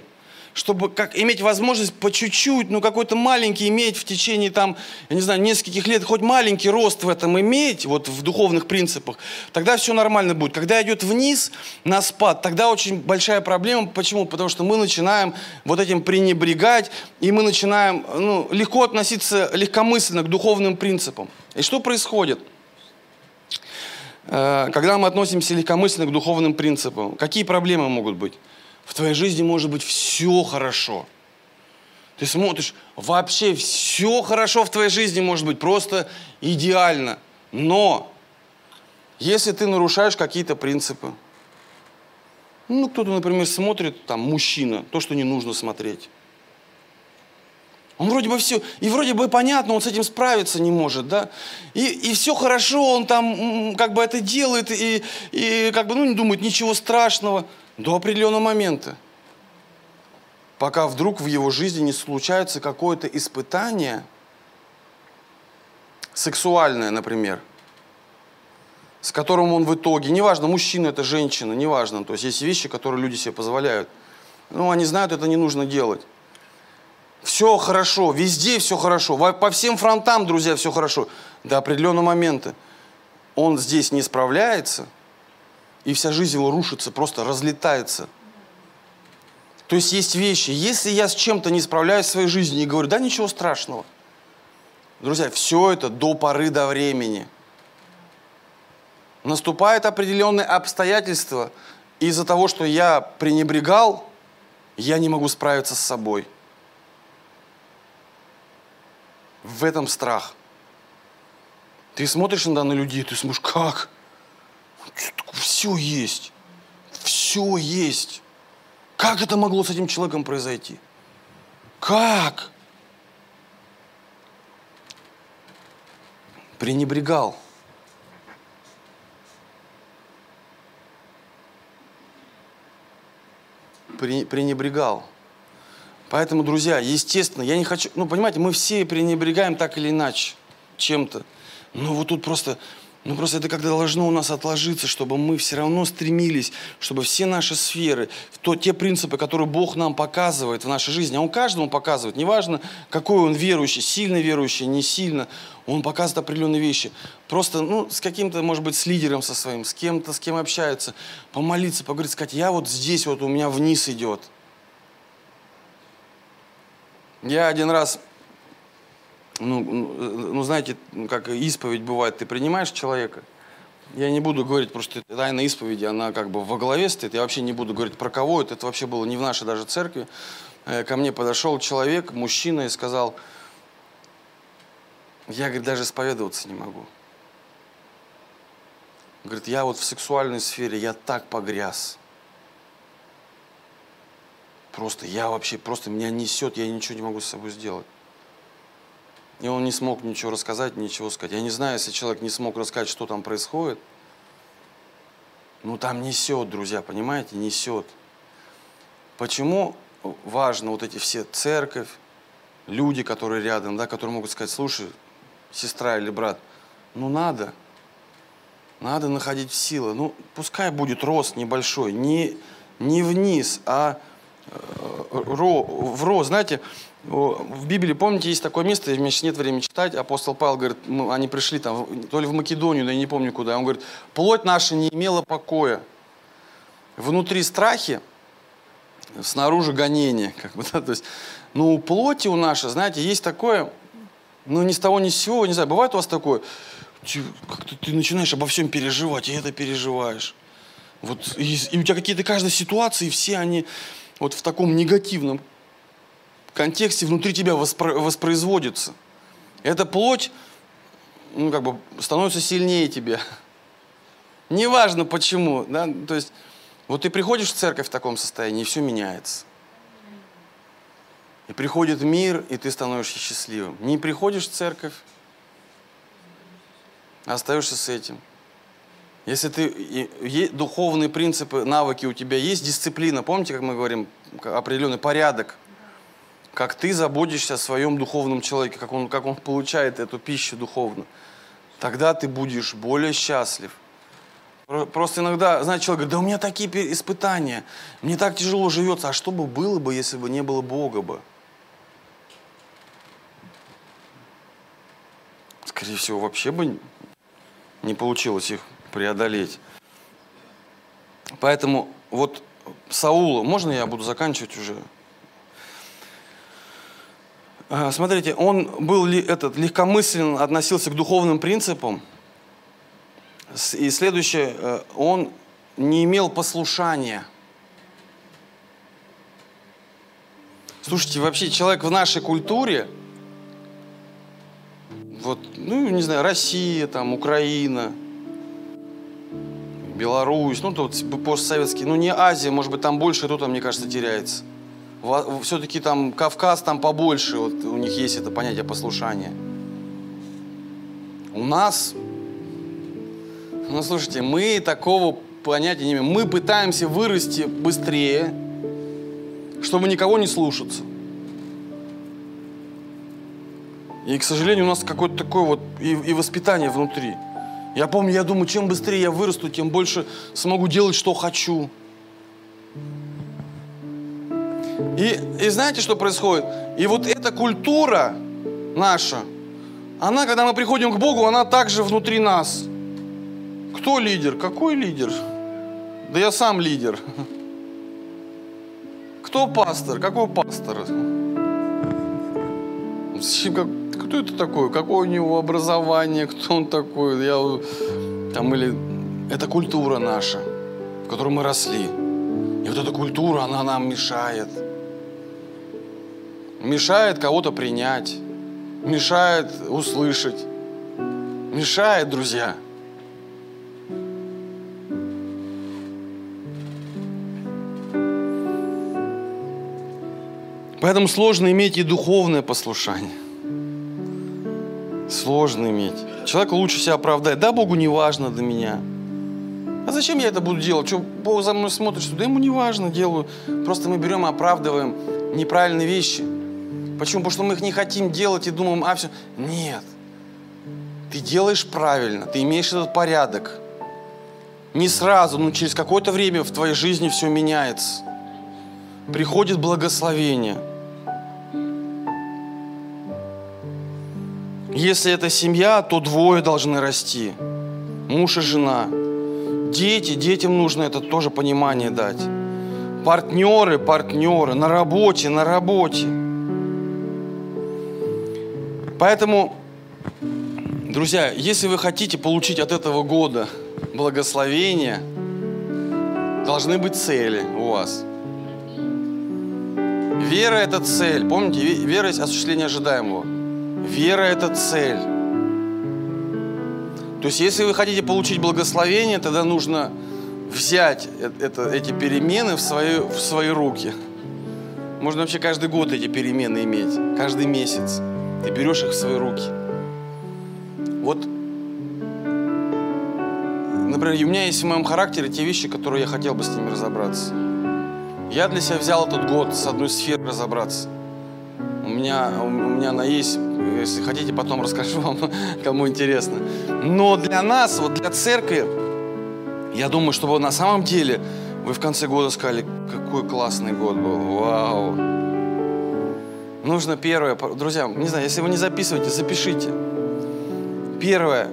чтобы как, иметь возможность по чуть-чуть, ну какой-то маленький иметь в течение там, я не знаю, нескольких лет, хоть маленький рост в этом иметь, вот в духовных принципах, тогда все нормально будет. Когда идет вниз на спад, тогда очень большая проблема. Почему? Потому что мы начинаем вот этим пренебрегать, и мы начинаем ну, легко относиться легкомысленно к духовным принципам. И что происходит? Э, когда мы относимся легкомысленно к духовным принципам, какие проблемы могут быть? В твоей жизни может быть все хорошо. Ты смотришь, вообще все хорошо в твоей жизни может быть, просто идеально. Но если ты нарушаешь какие-то принципы, ну, кто-то, например, смотрит, там, мужчина, то, что не нужно смотреть. Он вроде бы все, и вроде бы понятно, он с этим справиться не может, да? И, и все хорошо, он там как бы это делает, и, и как бы, ну, не думает ничего страшного до определенного момента. Пока вдруг в его жизни не случается какое-то испытание, сексуальное, например, с которым он в итоге, неважно, мужчина это женщина, неважно, то есть есть вещи, которые люди себе позволяют, ну, они знают, это не нужно делать. Все хорошо, везде все хорошо, по всем фронтам, друзья, все хорошо. До определенного момента он здесь не справляется, и вся жизнь его рушится, просто разлетается. То есть есть вещи, если я с чем-то не справляюсь в своей жизни и говорю, да ничего страшного. Друзья, все это до поры до времени. Наступают определенные обстоятельства, из-за того, что я пренебрегал, я не могу справиться с собой. в этом страх. Ты смотришь иногда на людей, ты смотришь, как? Все есть. Все есть. Как это могло с этим человеком произойти? Как? Пренебрегал. Пренебрегал. Поэтому, друзья, естественно, я не хочу... Ну, понимаете, мы все пренебрегаем так или иначе чем-то. Но вот тут просто... Ну, просто это когда должно у нас отложиться, чтобы мы все равно стремились, чтобы все наши сферы, то, те принципы, которые Бог нам показывает в нашей жизни, а Он каждому показывает, неважно, какой он верующий, сильно верующий, не сильно, Он показывает определенные вещи. Просто, ну, с каким-то, может быть, с лидером со своим, с кем-то, с кем общается, помолиться, поговорить, сказать, я вот здесь вот у меня вниз идет – я один раз, ну, ну, знаете, как исповедь бывает, ты принимаешь человека, я не буду говорить, потому что тайна исповеди, она как бы во главе стоит, я вообще не буду говорить про кого это, это вообще было не в нашей даже церкви. Э, ко мне подошел человек, мужчина, и сказал, я, говорит, даже исповедоваться не могу. Говорит, я вот в сексуальной сфере, я так погряз. Просто я вообще, просто меня несет, я ничего не могу с собой сделать. И он не смог ничего рассказать, ничего сказать. Я не знаю, если человек не смог рассказать, что там происходит. Ну там несет, друзья, понимаете, несет. Почему важно вот эти все церковь, люди, которые рядом, да, которые могут сказать, слушай, сестра или брат, ну надо, надо находить силы. Ну, пускай будет рост небольшой, не, не вниз, а ро, в ро, знаете, в Библии, помните, есть такое место, меня сейчас нет времени читать, апостол Павел говорит, они пришли там, то ли в Македонию, да я не помню куда, он говорит, плоть наша не имела покоя, внутри страхи, снаружи гонение, как бы, да, то есть, ну, у плоти у нашей, знаете, есть такое, ну, ни с того, ни с сего, не знаю, бывает у вас такое, как-то ты начинаешь обо всем переживать, и это переживаешь. Вот, и, и у тебя какие-то каждые ситуации, все они, вот в таком негативном контексте внутри тебя воспро воспроизводится. Эта плоть, ну, как бы, становится сильнее тебя. Неважно почему, да, то есть, вот ты приходишь в церковь в таком состоянии, и все меняется. И приходит мир, и ты становишься счастливым. Не приходишь в церковь, а остаешься с этим. Если ты духовные принципы, навыки у тебя есть, дисциплина, помните, как мы говорим, определенный порядок, как ты заботишься о своем духовном человеке, как он, как он получает эту пищу духовную, тогда ты будешь более счастлив. Просто иногда, знаете, человек говорит, да у меня такие испытания, мне так тяжело живется. А что бы было бы, если бы не было Бога бы? Скорее всего, вообще бы не получилось их преодолеть. Поэтому вот Саула, можно я буду заканчивать уже? А, смотрите, он был ли, этот, легкомысленно относился к духовным принципам. И следующее, э, он не имел послушания. Слушайте, вообще человек в нашей культуре, вот, ну, не знаю, Россия, там, Украина, Беларусь, ну, тут постсоветский, ну, не Азия, может быть, там больше кто-то, мне кажется, теряется. Все-таки там Кавказ, там побольше, вот у них есть это понятие послушания. У нас, ну, слушайте, мы такого понятия не имеем. Мы пытаемся вырасти быстрее, чтобы никого не слушаться. И, к сожалению, у нас какое-то такое вот и, и воспитание внутри. Я помню, я думаю, чем быстрее я вырасту, тем больше смогу делать, что хочу. И, и знаете, что происходит? И вот эта культура наша, она, когда мы приходим к Богу, она также внутри нас. Кто лидер? Какой лидер? Да я сам лидер. Кто пастор? Какой пастор? Кто это такой? Какое у него образование? Кто он такой? Я, там, или это культура наша, в которой мы росли. И вот эта культура, она нам мешает. Мешает кого-то принять. Мешает услышать. Мешает, друзья. Поэтому сложно иметь и духовное послушание. Сложно иметь. Человеку лучше себя оправдать. Да, Богу не важно до меня. А зачем я это буду делать? Что, Бог за мной смотрит, что да ему не важно, делаю. Просто мы берем и оправдываем неправильные вещи. Почему? Потому что мы их не хотим делать и думаем, а все. Нет. Ты делаешь правильно, ты имеешь этот порядок. Не сразу, но через какое-то время в твоей жизни все меняется. Приходит благословение – Если это семья, то двое должны расти. Муж и жена. Дети, детям нужно это тоже понимание дать. Партнеры, партнеры, на работе, на работе. Поэтому, друзья, если вы хотите получить от этого года благословение, должны быть цели у вас. Вера – это цель. Помните, вера есть осуществление ожидаемого. Вера – это цель. То есть, если вы хотите получить благословение, тогда нужно взять это, эти перемены в свои, в свои руки. Можно вообще каждый год эти перемены иметь, каждый месяц. Ты берешь их в свои руки. Вот, например, у меня есть в моем характере те вещи, которые я хотел бы с ними разобраться. Я для себя взял этот год с одной сферы разобраться. У меня, у меня она есть если хотите, потом расскажу вам, кому интересно. Но для нас, вот для церкви, я думаю, чтобы на самом деле вы в конце года сказали, какой классный год был, вау. Нужно первое, друзья, не знаю, если вы не записываете, запишите. Первое,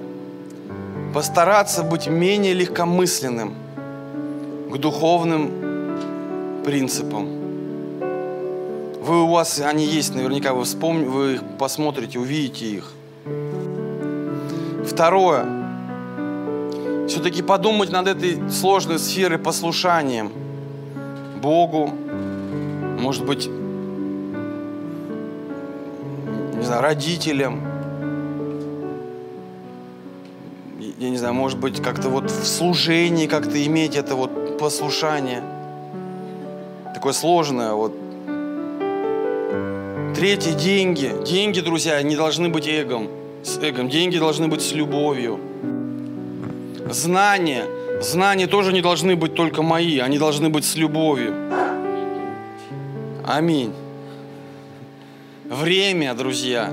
постараться быть менее легкомысленным к духовным принципам. Вы у вас, они есть, наверняка вы вспомните, вы их посмотрите, увидите их. Второе. Все-таки подумать над этой сложной сферой послушанием Богу, может быть, знаю, родителям, я не знаю, может быть, как-то вот в служении как-то иметь это вот послушание. Такое сложное, вот Третье – деньги. Деньги, друзья, не должны быть эгом, с эгом. Деньги должны быть с любовью. Знания. Знания тоже не должны быть только мои, они должны быть с любовью. Аминь. Время, друзья.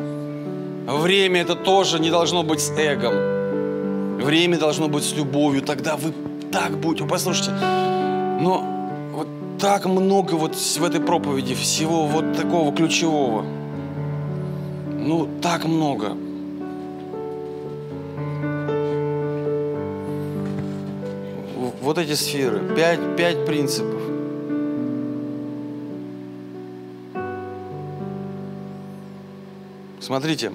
Время это тоже не должно быть с эгом. Время должно быть с любовью. Тогда вы так будет. Послушайте, но вот так много вот в этой проповеди всего вот такого ключевого. Ну, так много. Вот эти сферы. Пять, пять принципов. Смотрите,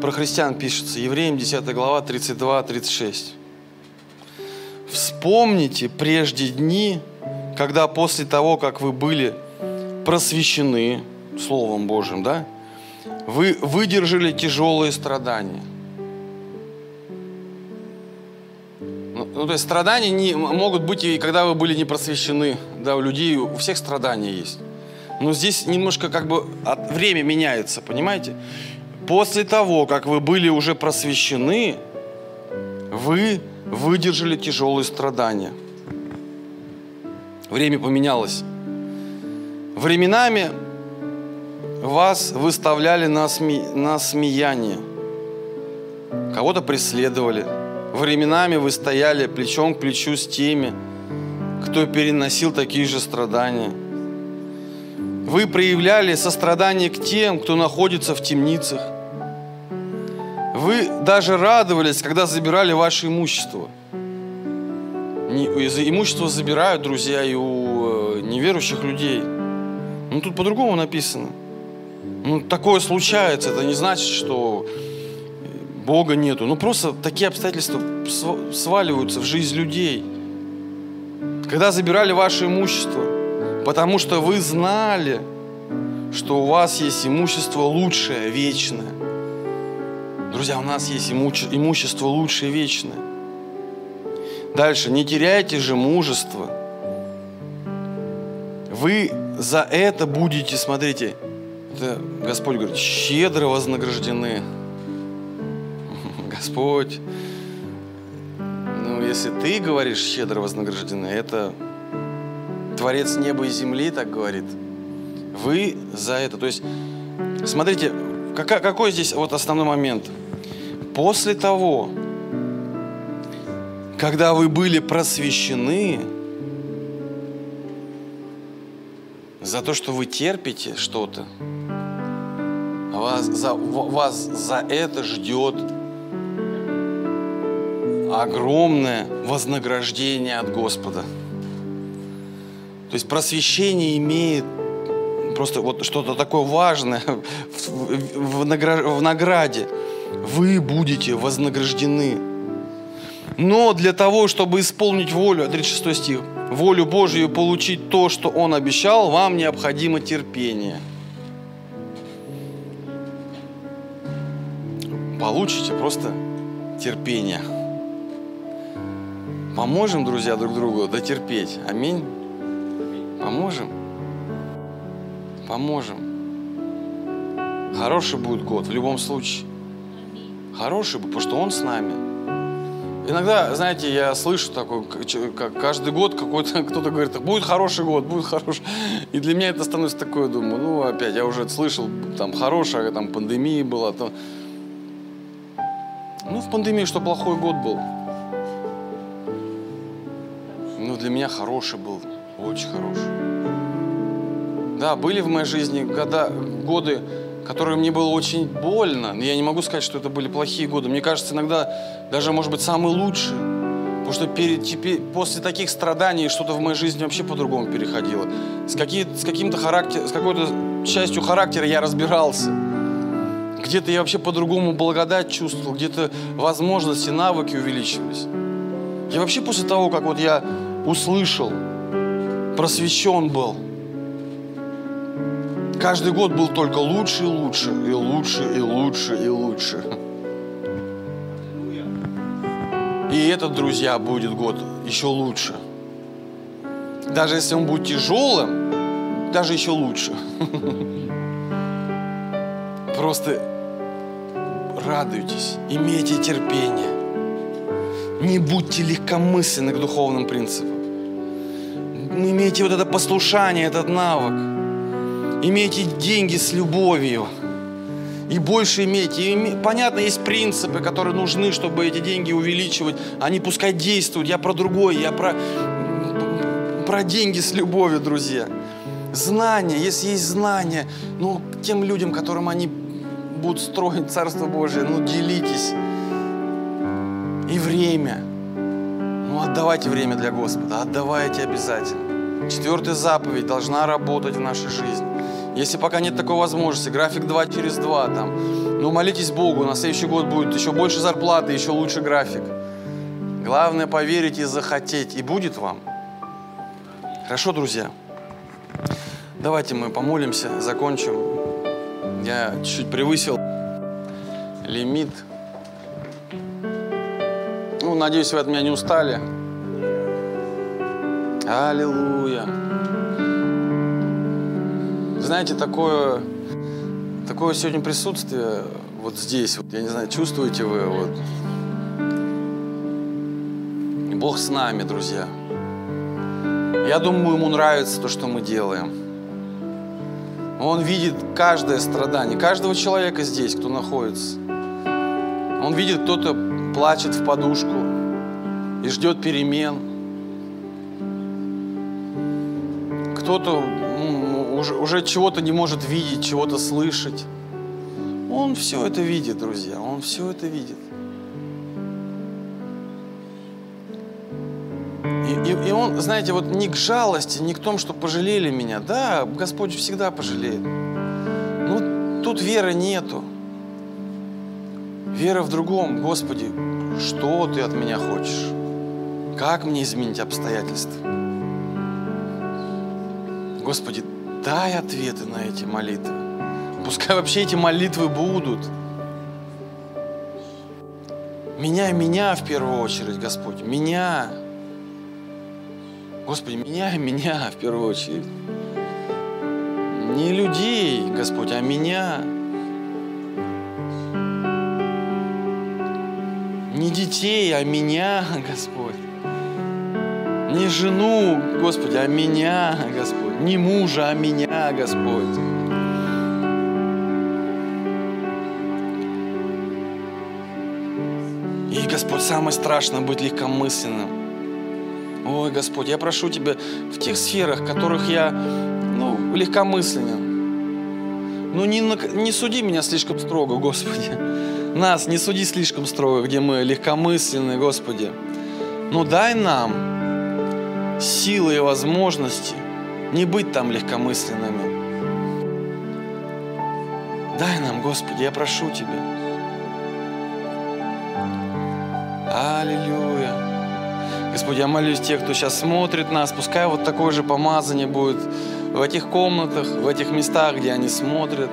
про христиан пишется, Евреям 10 глава 32-36. Вспомните прежде дни, когда после того, как вы были просвещены Словом Божьим, да, вы выдержали тяжелые страдания. Ну, ну, то есть страдания не, могут быть и когда вы были не просвещены. Да, у людей, у всех страдания есть. Но здесь немножко как бы от, время меняется, понимаете? После того, как вы были уже просвещены, вы выдержали тяжелые страдания. Время поменялось. Временами вас выставляли на, сме... на смеяние. Кого-то преследовали. Временами вы стояли плечом к плечу с теми, кто переносил такие же страдания. Вы проявляли сострадание к тем, кто находится в темницах. Вы даже радовались, когда забирали ваше имущество. Имущество забирают, друзья, и у э, неверующих людей. Ну, тут по-другому написано. Ну, такое случается, это не значит, что Бога нету. Ну, просто такие обстоятельства сваливаются в жизнь людей. Когда забирали ваше имущество, потому что вы знали, что у вас есть имущество лучшее, вечное. Друзья, у нас есть имущество лучшее, вечное. Дальше, не теряйте же мужество. Вы за это будете, смотрите, это Господь говорит, щедро вознаграждены. Господь, ну если ты говоришь щедро вознаграждены, это Творец неба и земли так говорит. Вы за это. То есть, смотрите, какой, какой здесь вот основной момент? После того, когда вы были просвещены, за то, что вы терпите что-то, вас за, вас за это ждет огромное вознаграждение от Господа. То есть просвещение имеет просто вот что-то такое важное в, награде. Вы будете вознаграждены. Но для того, чтобы исполнить волю, 36 стих, волю Божию получить то, что Он обещал, вам необходимо терпение – получите просто терпение. Поможем, друзья, друг другу дотерпеть. Аминь. Поможем. Поможем. Хороший будет год в любом случае. Хороший, потому что Он с нами. Иногда, знаете, я слышу такой, как каждый год какой-то кто-то говорит, будет хороший год, будет хороший. И для меня это становится такое, думаю, ну опять, я уже это слышал, там хорошая, там пандемия была, там, ну, в пандемии, что плохой год был. Ну, для меня хороший был, очень хороший. Да, были в моей жизни года, годы, которые мне было очень больно. Но я не могу сказать, что это были плохие годы. Мне кажется, иногда даже, может быть, самые лучшие. Потому что перед, теперь, после таких страданий что-то в моей жизни вообще по-другому переходило. С, какие, с, каким-то характер, с какой-то частью характера я разбирался. Где-то я вообще по-другому благодать чувствовал, где-то возможности, навыки увеличивались. Я вообще после того, как вот я услышал, просвещен был, каждый год был только лучше и лучше, и лучше, и лучше, и лучше. И этот, друзья, будет год еще лучше. Даже если он будет тяжелым, даже еще лучше. Просто радуйтесь, имейте терпение. Не будьте легкомысленны к духовным принципам. Имейте вот это послушание, этот навык. Имейте деньги с любовью. и больше иметь. И понятно, есть принципы, которые нужны, чтобы эти деньги увеличивать. Они пускай действуют. Я про другое, я про, про деньги с любовью, друзья. Знания, если есть знания, ну, тем людям, которым они будут строить Царство Божие, ну, делитесь. И время. Ну, отдавайте время для Господа, отдавайте обязательно. Четвертая заповедь должна работать в нашей жизни. Если пока нет такой возможности, график 2 через 2 там, ну молитесь Богу, на следующий год будет еще больше зарплаты, еще лучше график. Главное поверить и захотеть, и будет вам. Хорошо, друзья? Давайте мы помолимся, закончим. Я чуть-чуть превысил лимит. Ну, надеюсь, вы от меня не устали. Аллилуйя. Знаете, такое, такое сегодня присутствие вот здесь, вот, я не знаю, чувствуете вы, вот. Бог с нами, друзья. Я думаю, ему нравится то, что мы делаем. Он видит каждое страдание, каждого человека здесь, кто находится. Он видит, кто-то плачет в подушку и ждет перемен. Кто-то уже, уже чего-то не может видеть, чего-то слышать. Он все это видит, друзья, он все это видит. И, и, и он, знаете, вот не к жалости, не к тому, что пожалели меня. Да, Господь всегда пожалеет. Но тут веры нету. Вера в другом. Господи, что ты от меня хочешь? Как мне изменить обстоятельства? Господи, дай ответы на эти молитвы. Пускай вообще эти молитвы будут. Меняй меня в первую очередь, Господь. Меня. Господи, меняй меня в первую очередь. Не людей, Господь, а меня. Не детей, а меня, Господь. Не жену, Господи, а меня, Господь. Не мужа, а меня, Господь. И, Господь, самое страшное быть легкомысленным. Ой, Господь, я прошу Тебя в тех сферах, в которых я ну, легкомысленен. Ну, не, не суди меня слишком строго, Господи. Нас не суди слишком строго, где мы легкомысленны, Господи. Но дай нам силы и возможности не быть там легкомысленными. Дай нам, Господи, я прошу Тебя. Аллилуйя. Господи, я молюсь тех, кто сейчас смотрит нас, пускай вот такое же помазание будет в этих комнатах, в этих местах, где они смотрят.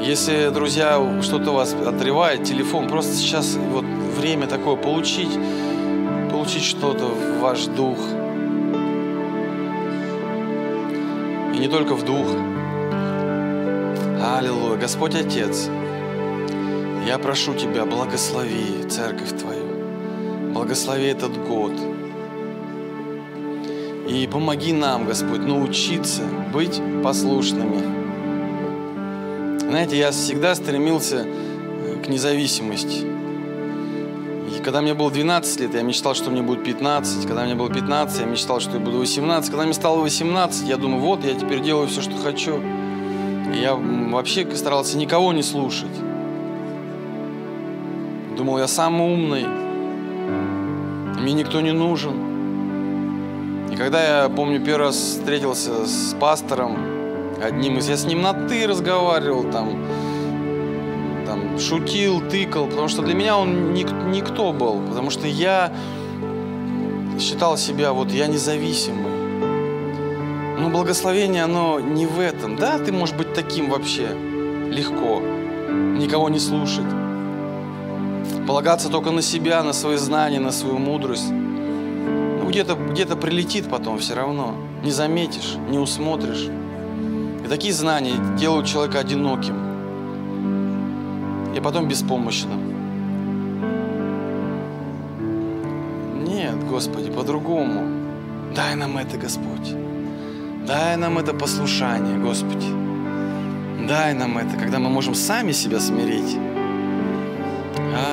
Если, друзья, что-то вас отрывает, телефон, просто сейчас вот время такое получить, получить что-то в ваш дух. Не только в дух. Аллилуйя. Господь Отец, я прошу Тебя, благослови церковь Твою. Благослови этот год. И помоги нам, Господь, научиться быть послушными. Знаете, я всегда стремился э, к независимости. Когда мне было 12 лет, я мечтал, что мне будет 15. Когда мне было 15, я мечтал, что я буду 18. Когда мне стало 18, я думаю, вот, я теперь делаю все, что хочу. И я вообще старался никого не слушать. Думал, я самый умный, мне никто не нужен. И когда я, помню, первый раз встретился с пастором, одним из... Я с ним на «ты» разговаривал, там шутил, тыкал, потому что для меня он ник, никто был, потому что я считал себя, вот, я независимый. Но благословение, оно не в этом. Да, ты можешь быть таким вообще легко, никого не слушать полагаться только на себя, на свои знания, на свою мудрость. Ну, где-то где прилетит потом все равно. Не заметишь, не усмотришь. И такие знания делают человека одиноким. Потом беспомощным. Нет, Господи, по-другому. Дай нам это, Господь. Дай нам это послушание, Господи. Дай нам это, когда мы можем сами себя смирить.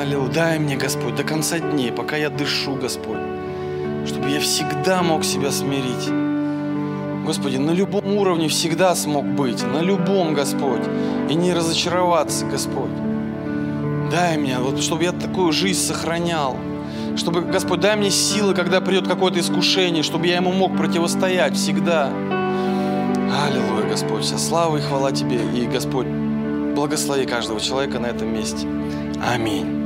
Аллилуйя. Дай мне, Господь, до конца дней, пока я дышу, Господь, чтобы я всегда мог себя смирить. Господи, на любом уровне всегда смог быть, на любом, Господь, и не разочароваться, Господь. Дай мне, вот, чтобы я такую жизнь сохранял, чтобы, Господь, дай мне силы, когда придет какое-то искушение, чтобы я ему мог противостоять всегда. Аллилуйя, Господь, вся слава и хвала Тебе, и, Господь, благослови каждого человека на этом месте. Аминь.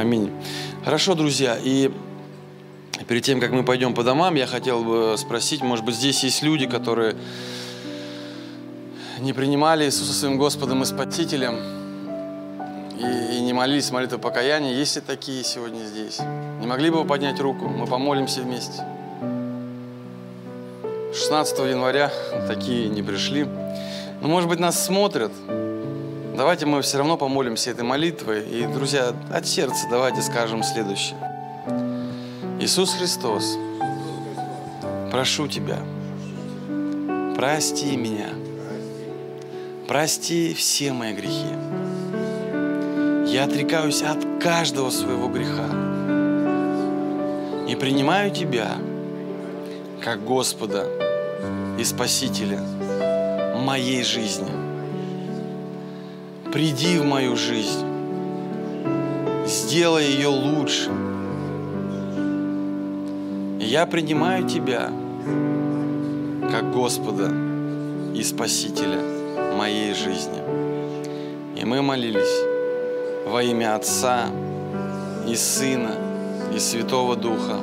Аминь. Хорошо, друзья, и перед тем, как мы пойдем по домам, я хотел бы спросить, может быть, здесь есть люди, которые не принимали Иисуса своим Господом и Спасителем и, и не молились молитвой покаяния. Есть ли такие сегодня здесь? Не могли бы вы поднять руку? Мы помолимся вместе. 16 января такие не пришли. Но, может быть, нас смотрят. Давайте мы все равно помолимся этой молитвой. И, друзья, от сердца давайте скажем следующее. Иисус Христос, прошу Тебя, прости меня, прости все мои грехи. Я отрекаюсь от каждого своего греха и принимаю Тебя как Господа и Спасителя моей жизни. Приди в мою жизнь, сделай ее лучше. Я принимаю Тебя как Господа и Спасителя моей жизни. И мы молились во имя Отца и Сына и Святого Духа.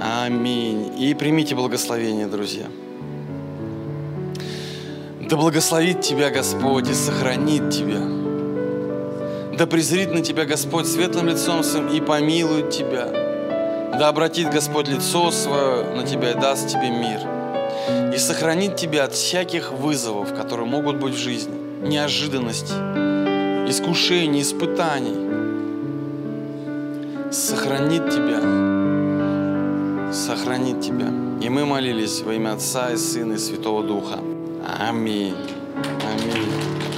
Аминь. И примите благословение, друзья. Да благословит тебя Господь и сохранит тебя. Да презрит на тебя Господь светлым лицом своим и помилует тебя. Да обратит Господь лицо свое на тебя и даст тебе мир. И сохранит тебя от всяких вызовов, которые могут быть в жизни, неожиданностей, искушений, испытаний. Сохранит тебя, сохранит тебя. И мы молились во имя Отца и Сына и Святого Духа. Аминь. Аминь.